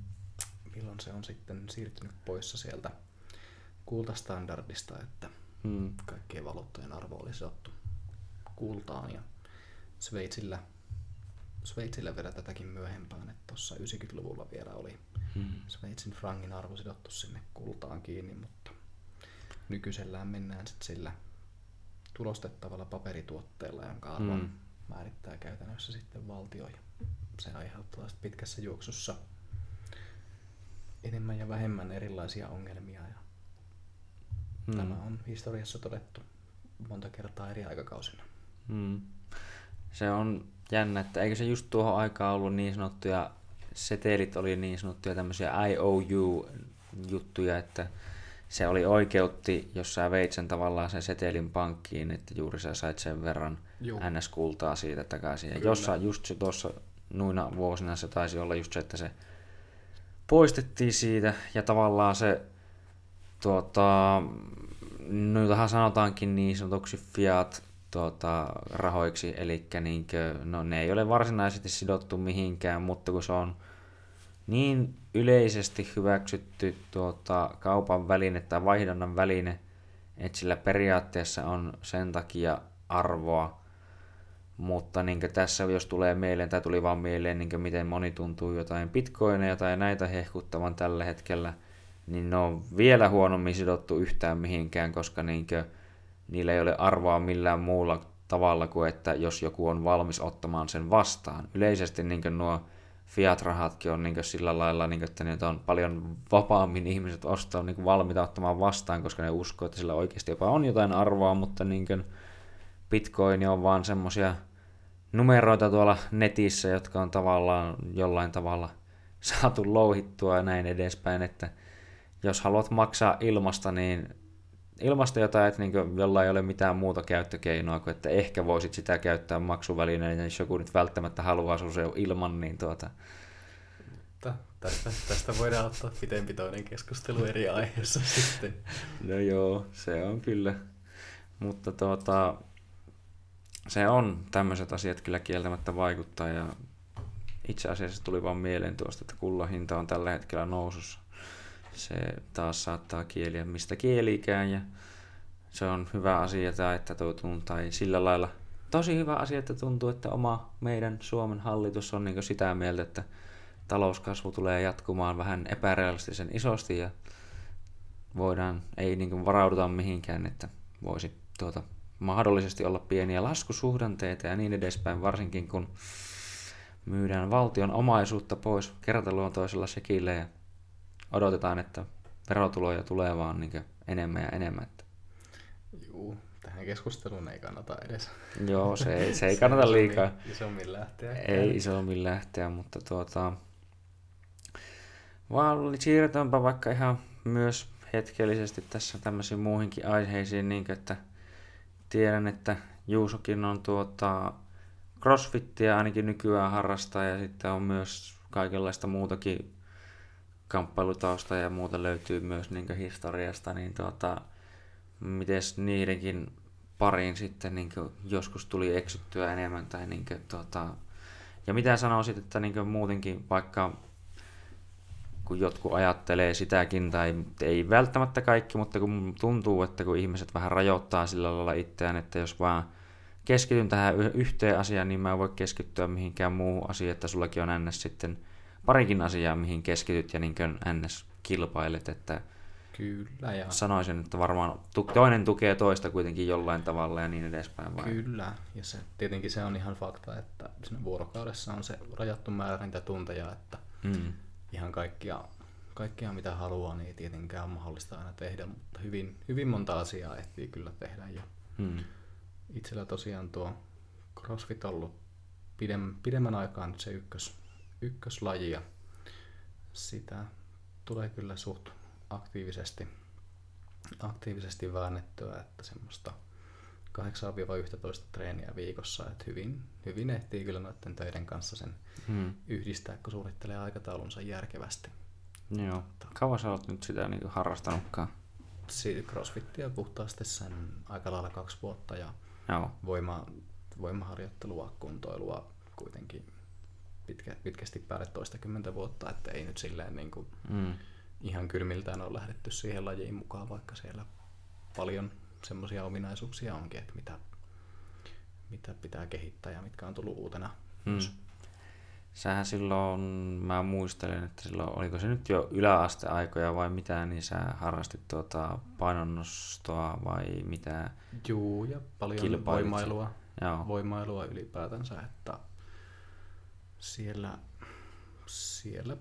milloin se on sitten siirtynyt poissa sieltä kultastandardista, että Mm. kaikkien valuuttojen arvo oli sidottu kultaan ja Sveitsillä, Sveitsillä vielä tätäkin myöhempään, että tuossa 90-luvulla vielä oli Mm. Sveitsin frangin arvo sidottu sinne kultaan kiinni, mutta nykyisellään mennään sitten sillä tulostettavalla paperituotteella, jonka arvon Mm. määrittää käytännössä sitten valtio. Ja se aiheuttaa pitkässä juoksussa enemmän ja vähemmän erilaisia ongelmia. Ja Mm. Tämä on historiassa todettu monta kertaa eri aikakausina. Mm. Se on jännä, että eikö se just tuohon aikaan ollut niin sanottuja, setelit oli niin sanottuja tämmöisiä IOU-juttuja, että se oli oikeutti, jos sä veit sen tavallaan sen setelin pankkiin, että juuri sä sait sen verran Juu. NS-kultaa siitä takaisin. Ja Kyllä. jossain just se tuossa nuina vuosina se taisi olla just se, että se poistettiin siitä ja tavallaan se tuota, noitahan sanotaankin niin sanotuksi fiat tuota, rahoiksi, eli niinkö, no ne ei ole varsinaisesti sidottu mihinkään, mutta kun se on niin yleisesti hyväksytty tuota, kaupan väline tai vaihdonnan väline, että sillä periaatteessa on sen takia arvoa, mutta niin tässä jos tulee mieleen, tai tuli vaan mieleen, niin miten moni tuntuu jotain bitcoineja tai näitä hehkuttavan tällä hetkellä, niin ne on vielä huonommin sidottu yhtään mihinkään, koska niin niillä ei ole arvoa millään muulla tavalla kuin, että jos joku on valmis ottamaan sen vastaan. Yleisesti niin nuo fiat-rahatkin on niin sillä lailla, niin että niitä on paljon vapaammin ihmiset ostaa niin valmiita ottamaan vastaan, koska ne uskoo, että sillä oikeasti jopa on jotain arvoa, mutta niin bitcoin on vaan semmoisia numeroita tuolla netissä, jotka on tavallaan jollain tavalla saatu louhittua ja näin edespäin, että jos haluat maksaa ilmasta, niin ilmasta jotain, että niin jolla ei ole mitään muuta käyttökeinoa kuin, että ehkä voisit sitä käyttää maksuvälineenä, jos joku nyt välttämättä haluaa sun se ilman, niin tuota... Mutta tästä, tästä voidaan ottaa pitempi toinen keskustelu eri aiheessa sitten. No joo, se on kyllä. Mutta tuota, se on, tämmöiset asiat kyllä kieltämättä vaikuttaa ja itse asiassa tuli vaan mieleen tuosta, että kullan hinta on tällä hetkellä nousussa. Se taas saattaa kieliä mistä kielikään ja se on hyvä asia tai että tuntuu, tai sillä lailla tosi hyvä asia, että tuntuu, että oma meidän Suomen hallitus on niin sitä mieltä, että talouskasvu tulee jatkumaan vähän epärealistisen isosti ja voidaan, ei niin varauduta mihinkään, että voisi tuota, mahdollisesti olla pieniä laskusuhdanteita ja niin edespäin, varsinkin kun myydään valtion omaisuutta pois kertaluontoisella sekille ja odotetaan, että verotuloja tulee vaan niin enemmän ja enemmän. Juu, tähän keskusteluun ei kannata edes. Joo, se ei, se ei kannata liikaa. Isommin lähteä. Ei isommin lähteä, mutta tuota, vaan siirrytäänpä vaikka ihan myös hetkellisesti tässä tämmöisiin muihinkin aiheisiin, niin kuin, että tiedän, että Juusokin on tuota crossfittiä ainakin nykyään harrastaa ja sitten on myös kaikenlaista muutakin kamppailutausta ja muuta löytyy myös niin historiasta, niin tuota, miten niidenkin pariin sitten niin joskus tuli eksyttyä enemmän tai niin kuin, tuota, ja mitä sanoisit, että niin muutenkin vaikka kun jotkut ajattelee sitäkin, tai ei välttämättä kaikki, mutta kun tuntuu, että kun ihmiset vähän rajoittaa sillä lailla itseään, että jos vaan keskityn tähän yhteen asiaan, niin mä en voi keskittyä mihinkään muuhun asiaan, että sullakin on ns. sitten parikin asiaa, mihin keskityt ja niin ns. kilpailet, että Kyllä, ja... sanoisin, että varmaan toinen tukee toista kuitenkin jollain tavalla ja niin edespäin. Vai? Kyllä, ja se, tietenkin se on ihan fakta, että siinä vuorokaudessa on se rajattu määrä niitä tunteja, että Mm. ihan kaikkia, kaikkia mitä haluaa, niin ei tietenkään ole mahdollista aina tehdä, mutta hyvin, hyvin monta asiaa ehtii kyllä tehdä. Ja Mm. itsellä tosiaan tuo CrossFit on ollut pidem, pidemmän aikaa nyt se ykkös, ykköslaji ja sitä tulee kyllä suht aktiivisesti, aktiivisesti väännettyä, että semmoista 8-11 treeniä viikossa, että hyvin, hyvin ehtii kyllä noiden töiden kanssa sen Mm. yhdistää, kun suunnittelee aikataulunsa järkevästi. Joo. Kauan sä oot nyt sitä niin harrastanutkaan? crossfittiä puhtaasti sen aika lailla kaksi vuotta ja Joo. voima, voimaharjoittelua, kuntoilua kuitenkin pitkä, pitkästi päälle toistakymmentä vuotta, että ei nyt silleen niin kuin Mm. ihan kylmiltään ole lähdetty siihen lajiin mukaan, vaikka siellä paljon semmoisia ominaisuuksia onkin, että mitä, mitä pitää kehittää ja mitkä on tullut uutena. Mm. Sähän silloin, mä muistelen, että silloin, oliko se nyt jo yläasteaikoja vai mitä, niin sä harrastit tuota painonnostoa vai mitä? Juu, ja paljon Kilpailit voimailua, Joo. voimailua ylipäätänsä, että siellä, siellä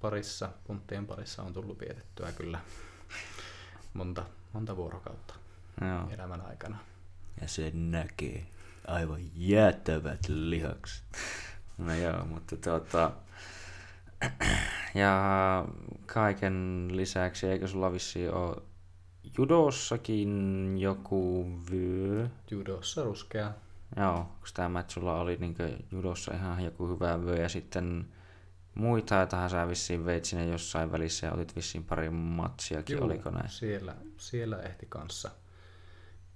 parissa, punttien parissa on tullut vietettyä kyllä monta, monta vuorokautta Joo. elämän aikana. Ja se näkee aivan jäätävät lihakset. No joo, mutta tuota... Ja kaiken lisäksi, eikö sulla vissiin ole judossakin joku vyö? Judossa ruskea. Joo, onko tämä, että sulla oli niin judossa ihan joku hyvä vyö ja sitten muita, jotahan sä vissiin veit sinne jossain välissä ja otit vissiin pari matsiakin, Juu, oliko näin? Siellä, siellä ehti kanssa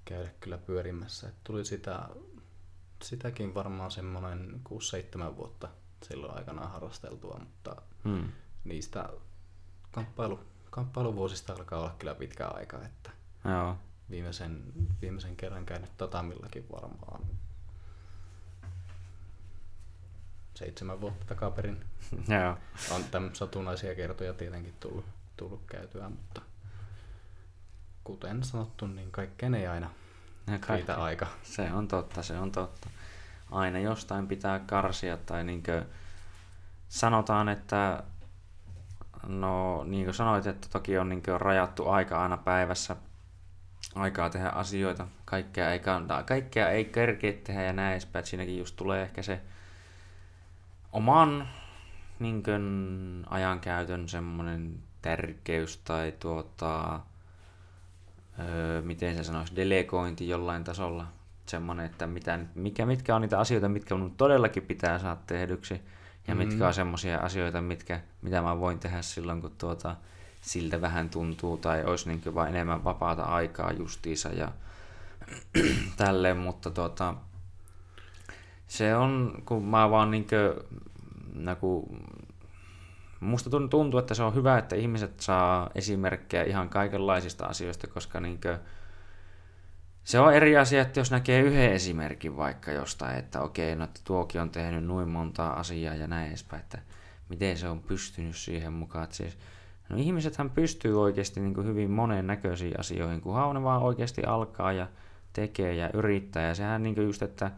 käydä kyllä pyörimässä. Et tuli sitä, sitäkin varmaan semmoinen 6-7 vuotta silloin aikanaan harrasteltua, mutta Hmm. niistä kamppailu, kamppailuvuosista alkaa olla kyllä pitkä aika, että Joo, viimeisen, viimeisen kerran käynyt tatamillakin varmaan seitsemän vuotta takaperin. joo. On tämmöisiä satunnaisia kertoja tietenkin tullut, tullut käytyä, mutta kuten sanottu, niin kaikkeen ei aina Ja kaikki. aika. Se on totta, se on totta. Aina jostain pitää karsia tai niinkö sanotaan, että no niin kuin sanoit, että toki on niinkö rajattu aika aina päivässä aikaa tehdä asioita. Kaikkea ei, kannata, kaikkea ei kerkeä tehdä ja näin edespäin. Siinäkin just tulee ehkä se oman niinkön ajankäytön semmoinen tärkeys tai tuota, öö, miten se sanoisi, delegointi jollain tasolla. Semmoinen, että mitä, mikä, mitkä on niitä asioita, mitkä minun todellakin pitää saada tehdyksi. Ja mm. mitkä on semmoisia asioita, mitkä, mitä mä voin tehdä silloin, kun tuota, siltä vähän tuntuu. Tai olisi niin vain enemmän vapaata aikaa justiinsa ja tälleen. Mutta tuota, se on, kun mä vaan niinkö, nagu, musta tun- tuntuu, että se on hyvä, että ihmiset saa esimerkkejä ihan kaikenlaisista asioista, koska niinkö, se on eri asia, että jos näkee yhden esimerkin vaikka jostain, että okei, no että tuokin on tehnyt noin montaa asiaa ja näin edespäin, että miten se on pystynyt siihen mukaan. Että siis, no ihmisethän pystyy oikeasti niin kuin hyvin monen näköisiin asioihin, kunhan ne vaan oikeasti alkaa ja tekee ja yrittää. Ja sehän niin kuin just, että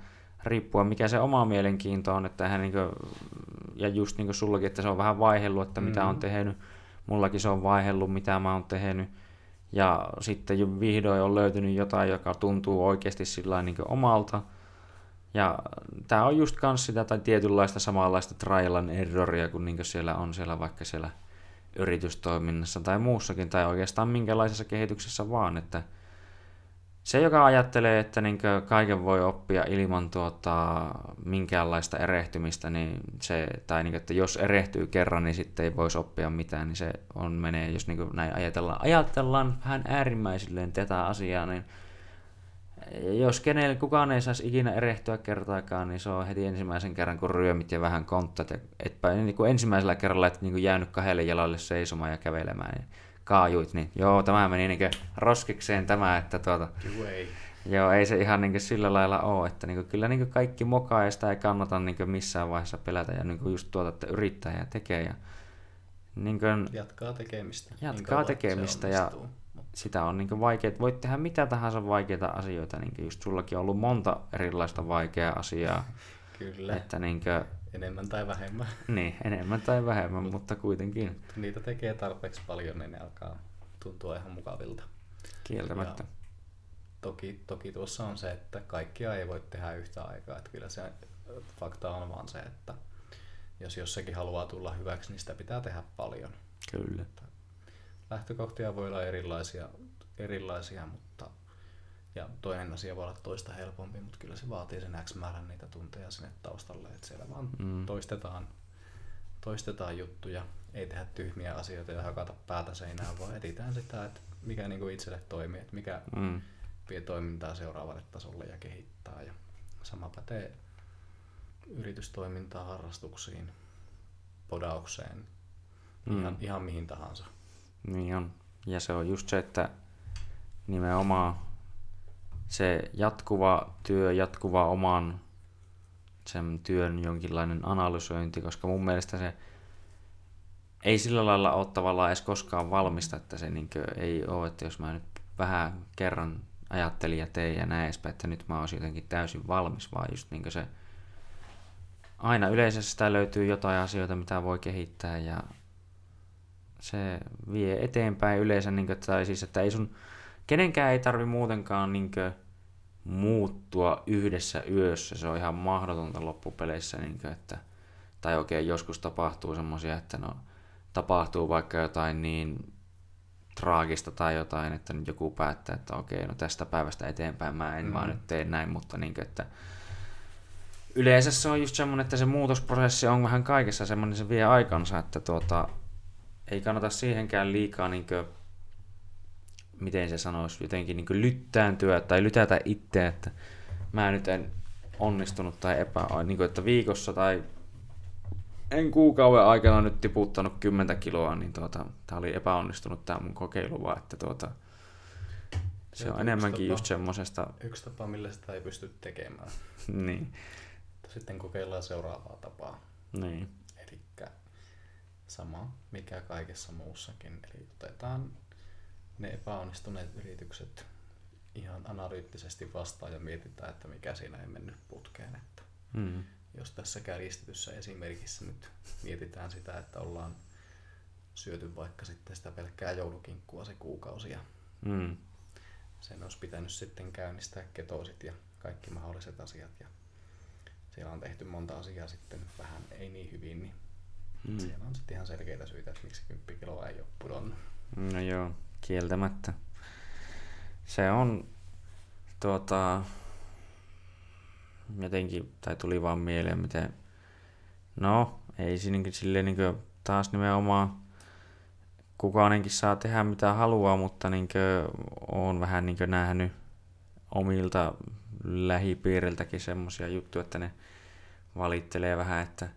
riippuen mikä se oma mielenkiinto on, että hän niin kuin, ja just niin kuin sullakin, että se on vähän vaihellut, että mitä on tehnyt. Mullakin se on vaihellut, mitä mä oon tehnyt. Ja sitten jo vihdoin on löytynyt jotain, joka tuntuu oikeasti sillä niin omalta. Ja tämä on just kans sitä tai tietynlaista samanlaista trial and erroria, kun niin siellä on siellä vaikka siellä yritystoiminnassa tai muussakin, tai oikeastaan minkälaisessa kehityksessä vaan, että se, joka ajattelee, että niin kaiken voi oppia ilman tuota, minkäänlaista erehtymistä, niin se, tai niin, että jos erehtyy kerran, niin sitten ei voisi oppia mitään, niin se on menee, jos niin näin ajatellaan, ajatellaan vähän äärimmäisilleen tätä asiaa, niin jos kenelle kukaan ei saisi ikinä erehtyä kertaakaan, niin se on heti ensimmäisen kerran, kun ryömit ja vähän konttat, etpä niin kuin ensimmäisellä kerralla, että niin jäänyt kahdelle jalalle seisomaan ja kävelemään, niin kaajuit, niin joo, tämä meni niin roskikseen tämä, että tuota, joo, ei se ihan niin sillä lailla ole, että niin kyllä niin kaikki mokaa ja sitä ei kannata niin missään vaiheessa pelätä ja niin just tuota, että yrittää ja tekee ja niin kuin, Jatkaa tekemistä. niin Jatkaa se tekemistä ja- sitä on niin vaikea, voit tehdä mitä tahansa vaikeita asioita, niin just sullakin on ollut monta erilaista vaikeaa asiaa, Kyllä, että niin kuin, enemmän tai vähemmän. niin, enemmän tai vähemmän, mutta kuitenkin niitä tekee tarpeeksi paljon, niin ne alkaa tuntua ihan mukavilta. kieltämättä. Ja toki, toki tuossa on se, että kaikkia ei voi tehdä yhtä aikaa. Että kyllä se fakta on vaan se, että jos jossakin haluaa tulla hyväksi, niin sitä pitää tehdä paljon. Kyllä. Lähtökohtia voi olla erilaisia, erilaisia mutta ja toinen asia voi olla toista helpompi, mutta kyllä se vaatii sen X määrän niitä tunteja sinne taustalle, että siellä vaan Mm. toistetaan, toistetaan juttuja, ei tehdä tyhmiä asioita ja hakata päätä seinään, vaan etitään sitä, että mikä niin kuin itselle toimii, että mikä Mm. vie toimintaa seuraavalle tasolle ja kehittää. Ja sama pätee yritystoimintaan, harrastuksiin, podaukseen, Mm. ihan, ihan mihin tahansa. Niin on. Ja se on just se, että nimenomaan se jatkuva työ, jatkuva oman sen työn jonkinlainen analysointi, koska mun mielestä se ei sillä lailla ole tavallaan edes koskaan valmista, että se niin ei ole, että jos mä nyt vähän kerran ajattelin ja tein ja näin edespäin, että nyt mä olisin jotenkin täysin valmis, vaan just niin se aina yleensä sitä löytyy jotain asioita, mitä voi kehittää ja se vie eteenpäin yleensä, niin kuin, tai siis, että ei sun, kenenkään ei tarvi muutenkaan niin kuin, muuttua yhdessä yössä, se on ihan mahdotonta loppupeleissä, niin kuin, että, tai oikein joskus tapahtuu semmoisia, että no, tapahtuu vaikka jotain niin traagista tai jotain, että nyt joku päättää, että okei, no tästä päivästä eteenpäin mä en mm. vaan nyt tee näin, mutta niin kuin, että yleensä se on just semmoinen, että se muutosprosessi on vähän kaikessa semmoinen, se vie aikansa, että tuota, ei kannata siihenkään liikaa, niin kuin, miten se sanoisi, jotenkin niin lyttääntyä tai lytätä itse, että mä nyt en onnistunut tai epä, niin kuin, että viikossa tai en kuukauden aikana nyt tiputtanut 10 kiloa, niin tuota, tämä oli epäonnistunut tämä mun kokeilu, vaan että tuota, se, on enemmänkin yksi just semmosesta, Yksi tapa, millä sitä ei pysty tekemään. niin, Sitten kokeillaan seuraavaa tapaa. niin, Eli sama, mikä kaikessa muussakin. Eli otetaan ne epäonnistuneet yritykset ihan analyyttisesti vastaan ja mietitään, että mikä siinä ei mennyt putkeen. Että mm, jos tässä kärjistetyssä esimerkissä nyt mietitään sitä, että ollaan syöty vaikka sitten sitä pelkkää joulukinkkua se kuukausi ja mm, sen olisi pitänyt sitten käynnistää ketoosit ja kaikki mahdolliset asiat ja siellä on tehty monta asiaa sitten vähän ei niin hyvin, niin mm. siellä on sitten ihan selkeitä syitä, että miksi 10 kiloa ei ole pudonnut. No joo, kieltämättä. Se on tuota, jotenkin, tai tuli vaan mieleen, miten, no, ei siinä silleen niin taas nimenomaan kukaanenkin saa tehdä mitä haluaa, mutta niin on vähän niin nähnyt omilta lähipiiriltäkin semmoisia juttuja, että ne valittelee vähän, että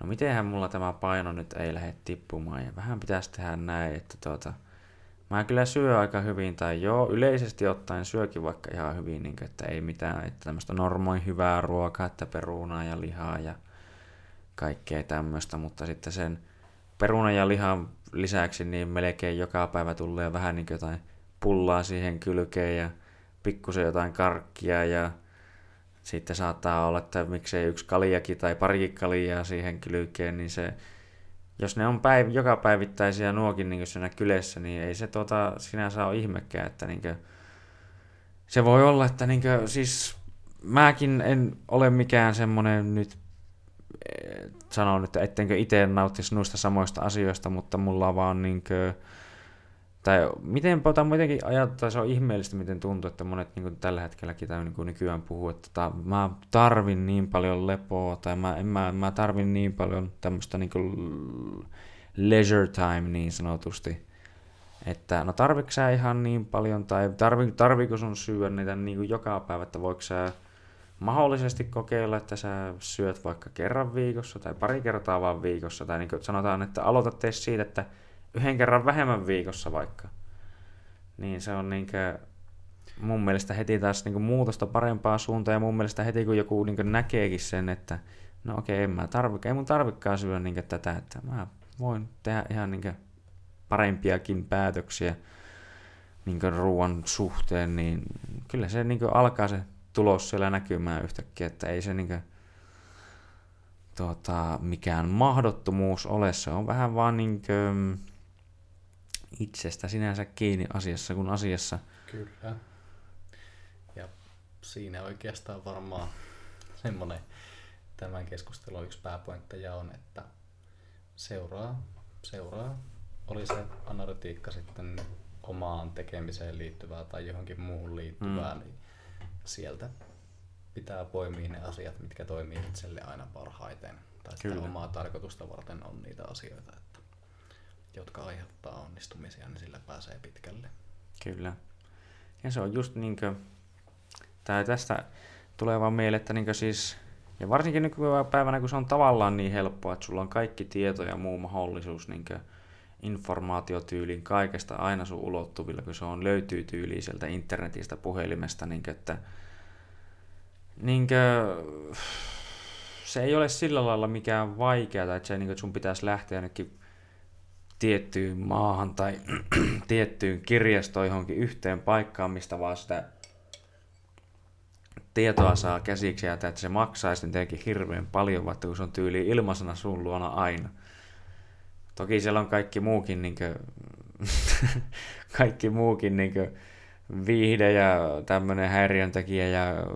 no mitenhän mulla tämä paino nyt ei lähde tippumaan ja vähän pitäisi tehdä näin, että tuota, mä kyllä syö aika hyvin tai joo, yleisesti ottaen syökin vaikka ihan hyvin, niin kuin, että ei mitään, että tämmöistä normoin hyvää ruokaa, että perunaa ja lihaa ja kaikkea tämmöistä, mutta sitten sen perunan ja lihan lisäksi niin melkein joka päivä tulee vähän niin jotain pullaa siihen kylkeen ja pikkusen jotain karkkia ja sitten saattaa olla, että miksei yksi kaljakin tai parikin kaljaa siihen kylkeen, niin se, jos ne on päiv- joka päivittäisiä nuokin niin siinä kylässä, niin ei se tota, sinänsä ole ihmekään, että niin kuin, se voi olla, että niin kuin, siis mäkin en ole mikään semmoinen nyt eh, sanon nyt, ettenkö itse nauttisi noista samoista asioista, mutta mulla vaan niin kuin, tai miten tai muutenkin ajattaa, se on ihmeellistä, miten tuntuu, että monet niin kuin tällä hetkelläkin tai niin kuin nykyään puhuu, että ta, mä tarvin niin paljon lepoa, tai mä, en, mä, mä tarvin niin paljon tämmöistä niin kuin leisure time niin sanotusti, että no tarvitsetko sä ihan niin paljon, tai tarvi, tarviiko sun syödä niitä niin kuin joka päivä, että voiko sä mahdollisesti kokeilla, että sä syöt vaikka kerran viikossa tai pari kertaa vaan viikossa, tai niin kuin sanotaan, että aloitat tee siitä, että yhden kerran vähemmän viikossa vaikka. Niin se on niinkö, mun mielestä heti taas niinku muutosta parempaa suuntaan ja mun mielestä heti kun joku niinku näkeekin sen, että no okei, en mä tarvi, ei mun tarvikaan syödä niinku tätä, että mä voin tehdä ihan niinku parempiakin päätöksiä niinku ruoan suhteen, niin kyllä se niinku alkaa se tulos siellä näkymään yhtäkkiä, että ei se niinku tuota, mikään mahdottomuus ole, se on vähän vaan niinkö, itsestä sinänsä kiinni asiassa kuin asiassa. Kyllä. Ja siinä oikeastaan varmaan semmoinen tämän keskustelun yksi pääpointteja on, että seuraa, seuraa, oli se analytiikka sitten omaan tekemiseen liittyvää tai johonkin muuhun liittyvää, mm. niin sieltä pitää poimia ne asiat, mitkä toimii itselle aina parhaiten. Tai sitä omaa tarkoitusta varten on niitä asioita. Että jotka aiheuttaa onnistumisia, niin sillä pääsee pitkälle. Kyllä. Ja se on just niin kuin, tai tästä tulee vaan mieleen, että niin siis, ja varsinkin nykypäivänä, kun se on tavallaan niin helppoa, että sulla on kaikki tieto ja muu mahdollisuus niin informaatiotyyliin kaikesta aina sun ulottuvilla, kun se on löytyy tyyliin sieltä internetistä, puhelimesta, niin kuin, että niin kuin, se ei ole sillä lailla mikään vaikeaa, että, se, niin kuin, että sun pitäisi lähteä ainakin tiettyyn maahan tai tiettyyn kirjastoon johonkin yhteen paikkaan, mistä vaan sitä tietoa saa käsiksi ja että se maksaa sitten tietenkin hirveän paljon, vaikka kun se on tyyli ilmaisena sun luona aina. Toki siellä on kaikki muukin, niin kuin, kaikki muukin niin kuin, viihde ja tämmöinen häiriöntekijä ja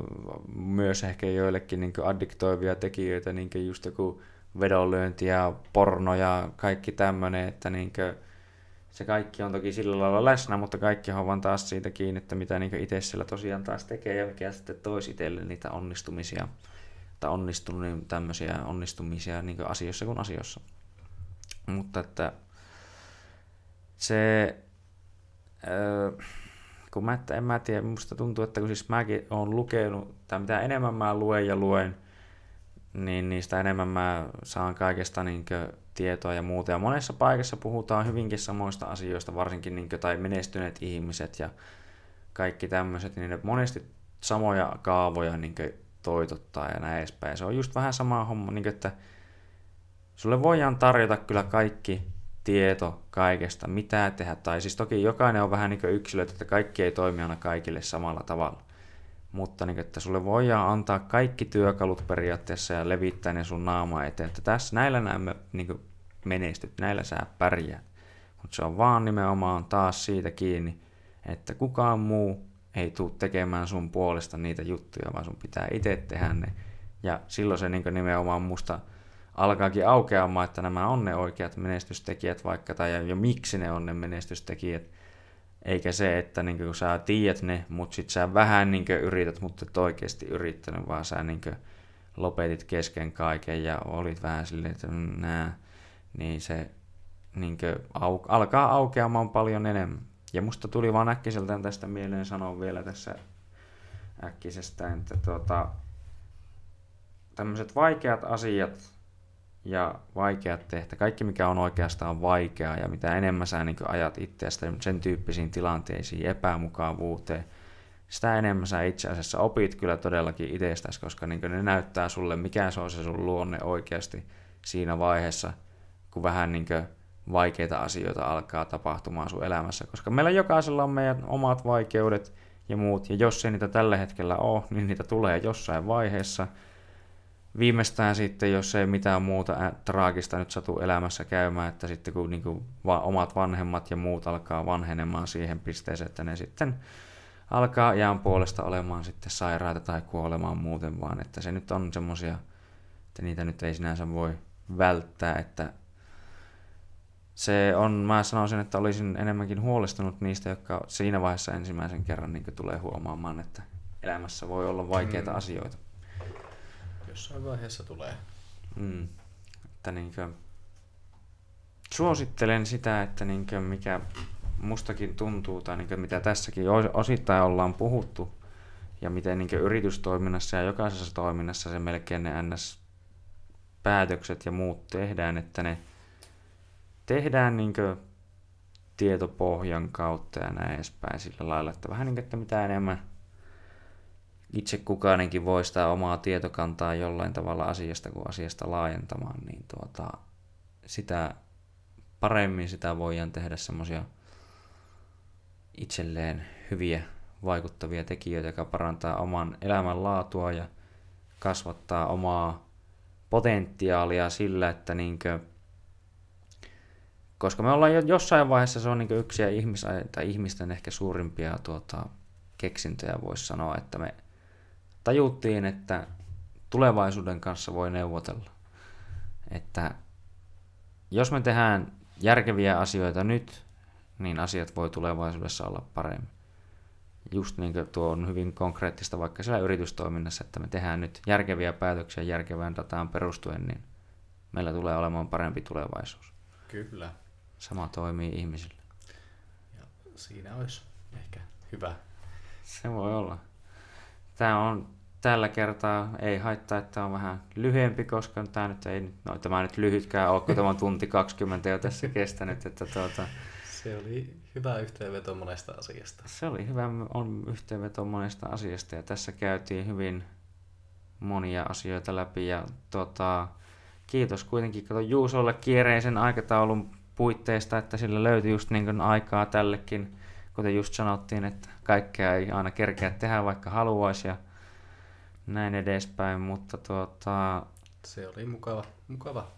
myös ehkä joillekin niin addiktoivia tekijöitä, niin just joku vedonlyönti ja porno ja kaikki tämmöinen, että niin kuin, se kaikki on toki sillä lailla läsnä, mutta kaikki on vaan taas siitä kiinni, että mitä niin itse siellä tosiaan taas tekee ja mikä sitten toisi itselle niitä onnistumisia tai onnistunut niin tämmöisiä onnistumisia niin asioissa kuin asioissa. Mutta että se, öö, kun mä, että en mä tiedä, musta tuntuu, että kun siis mäkin olen lukenut, tai mitä enemmän mä luen ja luen, niin niistä enemmän mä saan kaikesta niin tietoa ja muuta. Ja monessa paikassa puhutaan hyvinkin samoista asioista, varsinkin niin kuin, tai menestyneet ihmiset ja kaikki tämmöiset, niin ne monesti samoja kaavoja niin kuin, toitottaa ja näin edespäin. Se on just vähän sama homma, niin kuin, että sulle voidaan tarjota kyllä kaikki tieto kaikesta, mitä tehdä. Tai siis toki jokainen on vähän niin yksilöitä, että kaikki ei toimi aina kaikille samalla tavalla mutta niin, että sulle voidaan antaa kaikki työkalut periaatteessa ja levittää ne sun naama eteen, että tässä näillä näemme niin menestyt, näillä sä pärjää. Mutta se on vaan nimenomaan taas siitä kiinni, että kukaan muu ei tule tekemään sun puolesta niitä juttuja, vaan sun pitää itse tehdä ne. Ja silloin se niin nimenomaan musta alkaakin aukeamaan, että nämä on ne oikeat menestystekijät vaikka, tai jo miksi ne on ne menestystekijät. Eikä se, että niin kun sä tiedät ne, mutta sit sä vähän niin yrität, mutta et oikeasti yrittänyt, vaan sä niin lopetit kesken kaiken ja olit vähän silleen, että nää, niin se niin au, alkaa aukeamaan paljon enemmän. Ja musta tuli vaan äkkiseltään tästä mieleen sanoa vielä tässä äkkisestä, että tuota, tämmöiset vaikeat asiat ja vaikeat tehtä, kaikki mikä on oikeastaan vaikeaa ja mitä enemmän sä niin ajat itseäsi sen tyyppisiin tilanteisiin, epämukavuuteen, sitä enemmän sä itse asiassa opit kyllä todellakin itsestäsi, koska niin ne näyttää sulle, mikä se on se sun luonne oikeasti siinä vaiheessa, kun vähän niin vaikeita asioita alkaa tapahtumaan sun elämässä, koska meillä jokaisella on meidän omat vaikeudet ja muut, ja jos ei niitä tällä hetkellä ole, niin niitä tulee jossain vaiheessa – viimeistään sitten, jos ei mitään muuta traagista nyt satu elämässä käymään, että sitten kun niin kuin omat vanhemmat ja muut alkaa vanhenemaan siihen pisteeseen, että ne sitten alkaa jään puolesta olemaan sitten sairaita tai kuolemaan muuten, vaan että se nyt on semmoisia, että niitä nyt ei sinänsä voi välttää, että se on, mä sanoisin, että olisin enemmänkin huolestunut niistä, jotka siinä vaiheessa ensimmäisen kerran niin tulee huomaamaan, että elämässä voi olla vaikeita mm. asioita jossain vaiheessa tulee. Mm. Että niinkö, suosittelen sitä, että niinkö mikä mustakin tuntuu, tai niinkö mitä tässäkin osittain ollaan puhuttu, ja miten niinkö yritystoiminnassa ja jokaisessa toiminnassa se melkein ne NS-päätökset ja muut tehdään, että ne tehdään niinkö tietopohjan kautta ja näin edespäin sillä lailla, että vähän niin kuin, että mitä enemmän itse kukainenkin voi sitä omaa tietokantaa jollain tavalla asiasta kuin asiasta laajentamaan, niin tuota, sitä paremmin sitä voidaan tehdä semmoisia itselleen hyviä vaikuttavia tekijöitä, jotka parantaa oman elämän laatua ja kasvattaa omaa potentiaalia sillä, että niinkö, koska me ollaan jo jossain vaiheessa, se on niin yksi ihmis, tai ihmisten ehkä suurimpia tuota, keksintöjä, voisi sanoa, että me tajuttiin, että tulevaisuuden kanssa voi neuvotella. Että jos me tehdään järkeviä asioita nyt, niin asiat voi tulevaisuudessa olla paremmin. Just niin kuin tuo on hyvin konkreettista vaikka siellä yritystoiminnassa, että me tehdään nyt järkeviä päätöksiä järkevään dataan perustuen, niin meillä tulee olemaan parempi tulevaisuus. Kyllä. sama toimii ihmisille. Ja siinä olisi ehkä hyvä. Se voi olla. Tämä on tällä kertaa, ei haittaa, että on vähän lyhyempi, koska tämä nyt ei, no tämä nyt lyhytkään ole, kun tämä on tunti 20 jo tässä kestänyt, että tuota, Se oli hyvä yhteenveto monesta asiasta. se oli hyvä on yhteenveto monesta asiasta ja tässä käytiin hyvin monia asioita läpi ja tota, kiitos kuitenkin kato Juusolle kiireisen aikataulun puitteista, että sillä löytyi just niin kuin aikaa tällekin, kuten just sanottiin, että kaikkea ei aina kerkeä tehdä vaikka haluaisi ja näin edespäin, mutta tuota, Se oli mukava, mukava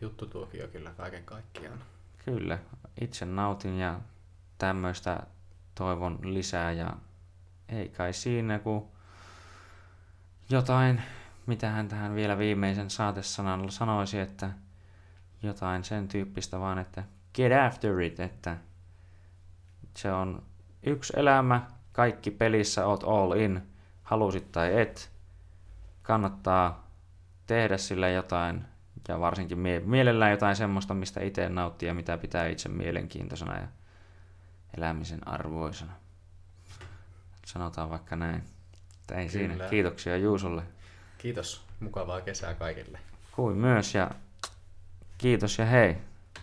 juttu tuokio kyllä kaiken kaikkiaan. kyllä, itse nautin ja tämmöistä toivon lisää ja ei kai siinä, kun jotain, mitä hän tähän vielä viimeisen saatesanalla sanoisi, että jotain sen tyyppistä vaan, että get after it, että se on yksi elämä, kaikki pelissä oot all in, halusit tai et, kannattaa tehdä sillä jotain ja varsinkin mie- mielellään jotain semmoista, mistä itse nauttii ja mitä pitää itse mielenkiintoisena ja elämisen arvoisena. Sanotaan vaikka näin. Ei siinä. Kyllä. Kiitoksia Juusolle. Kiitos, mukavaa kesää kaikille. Kuin myös ja kiitos ja hei.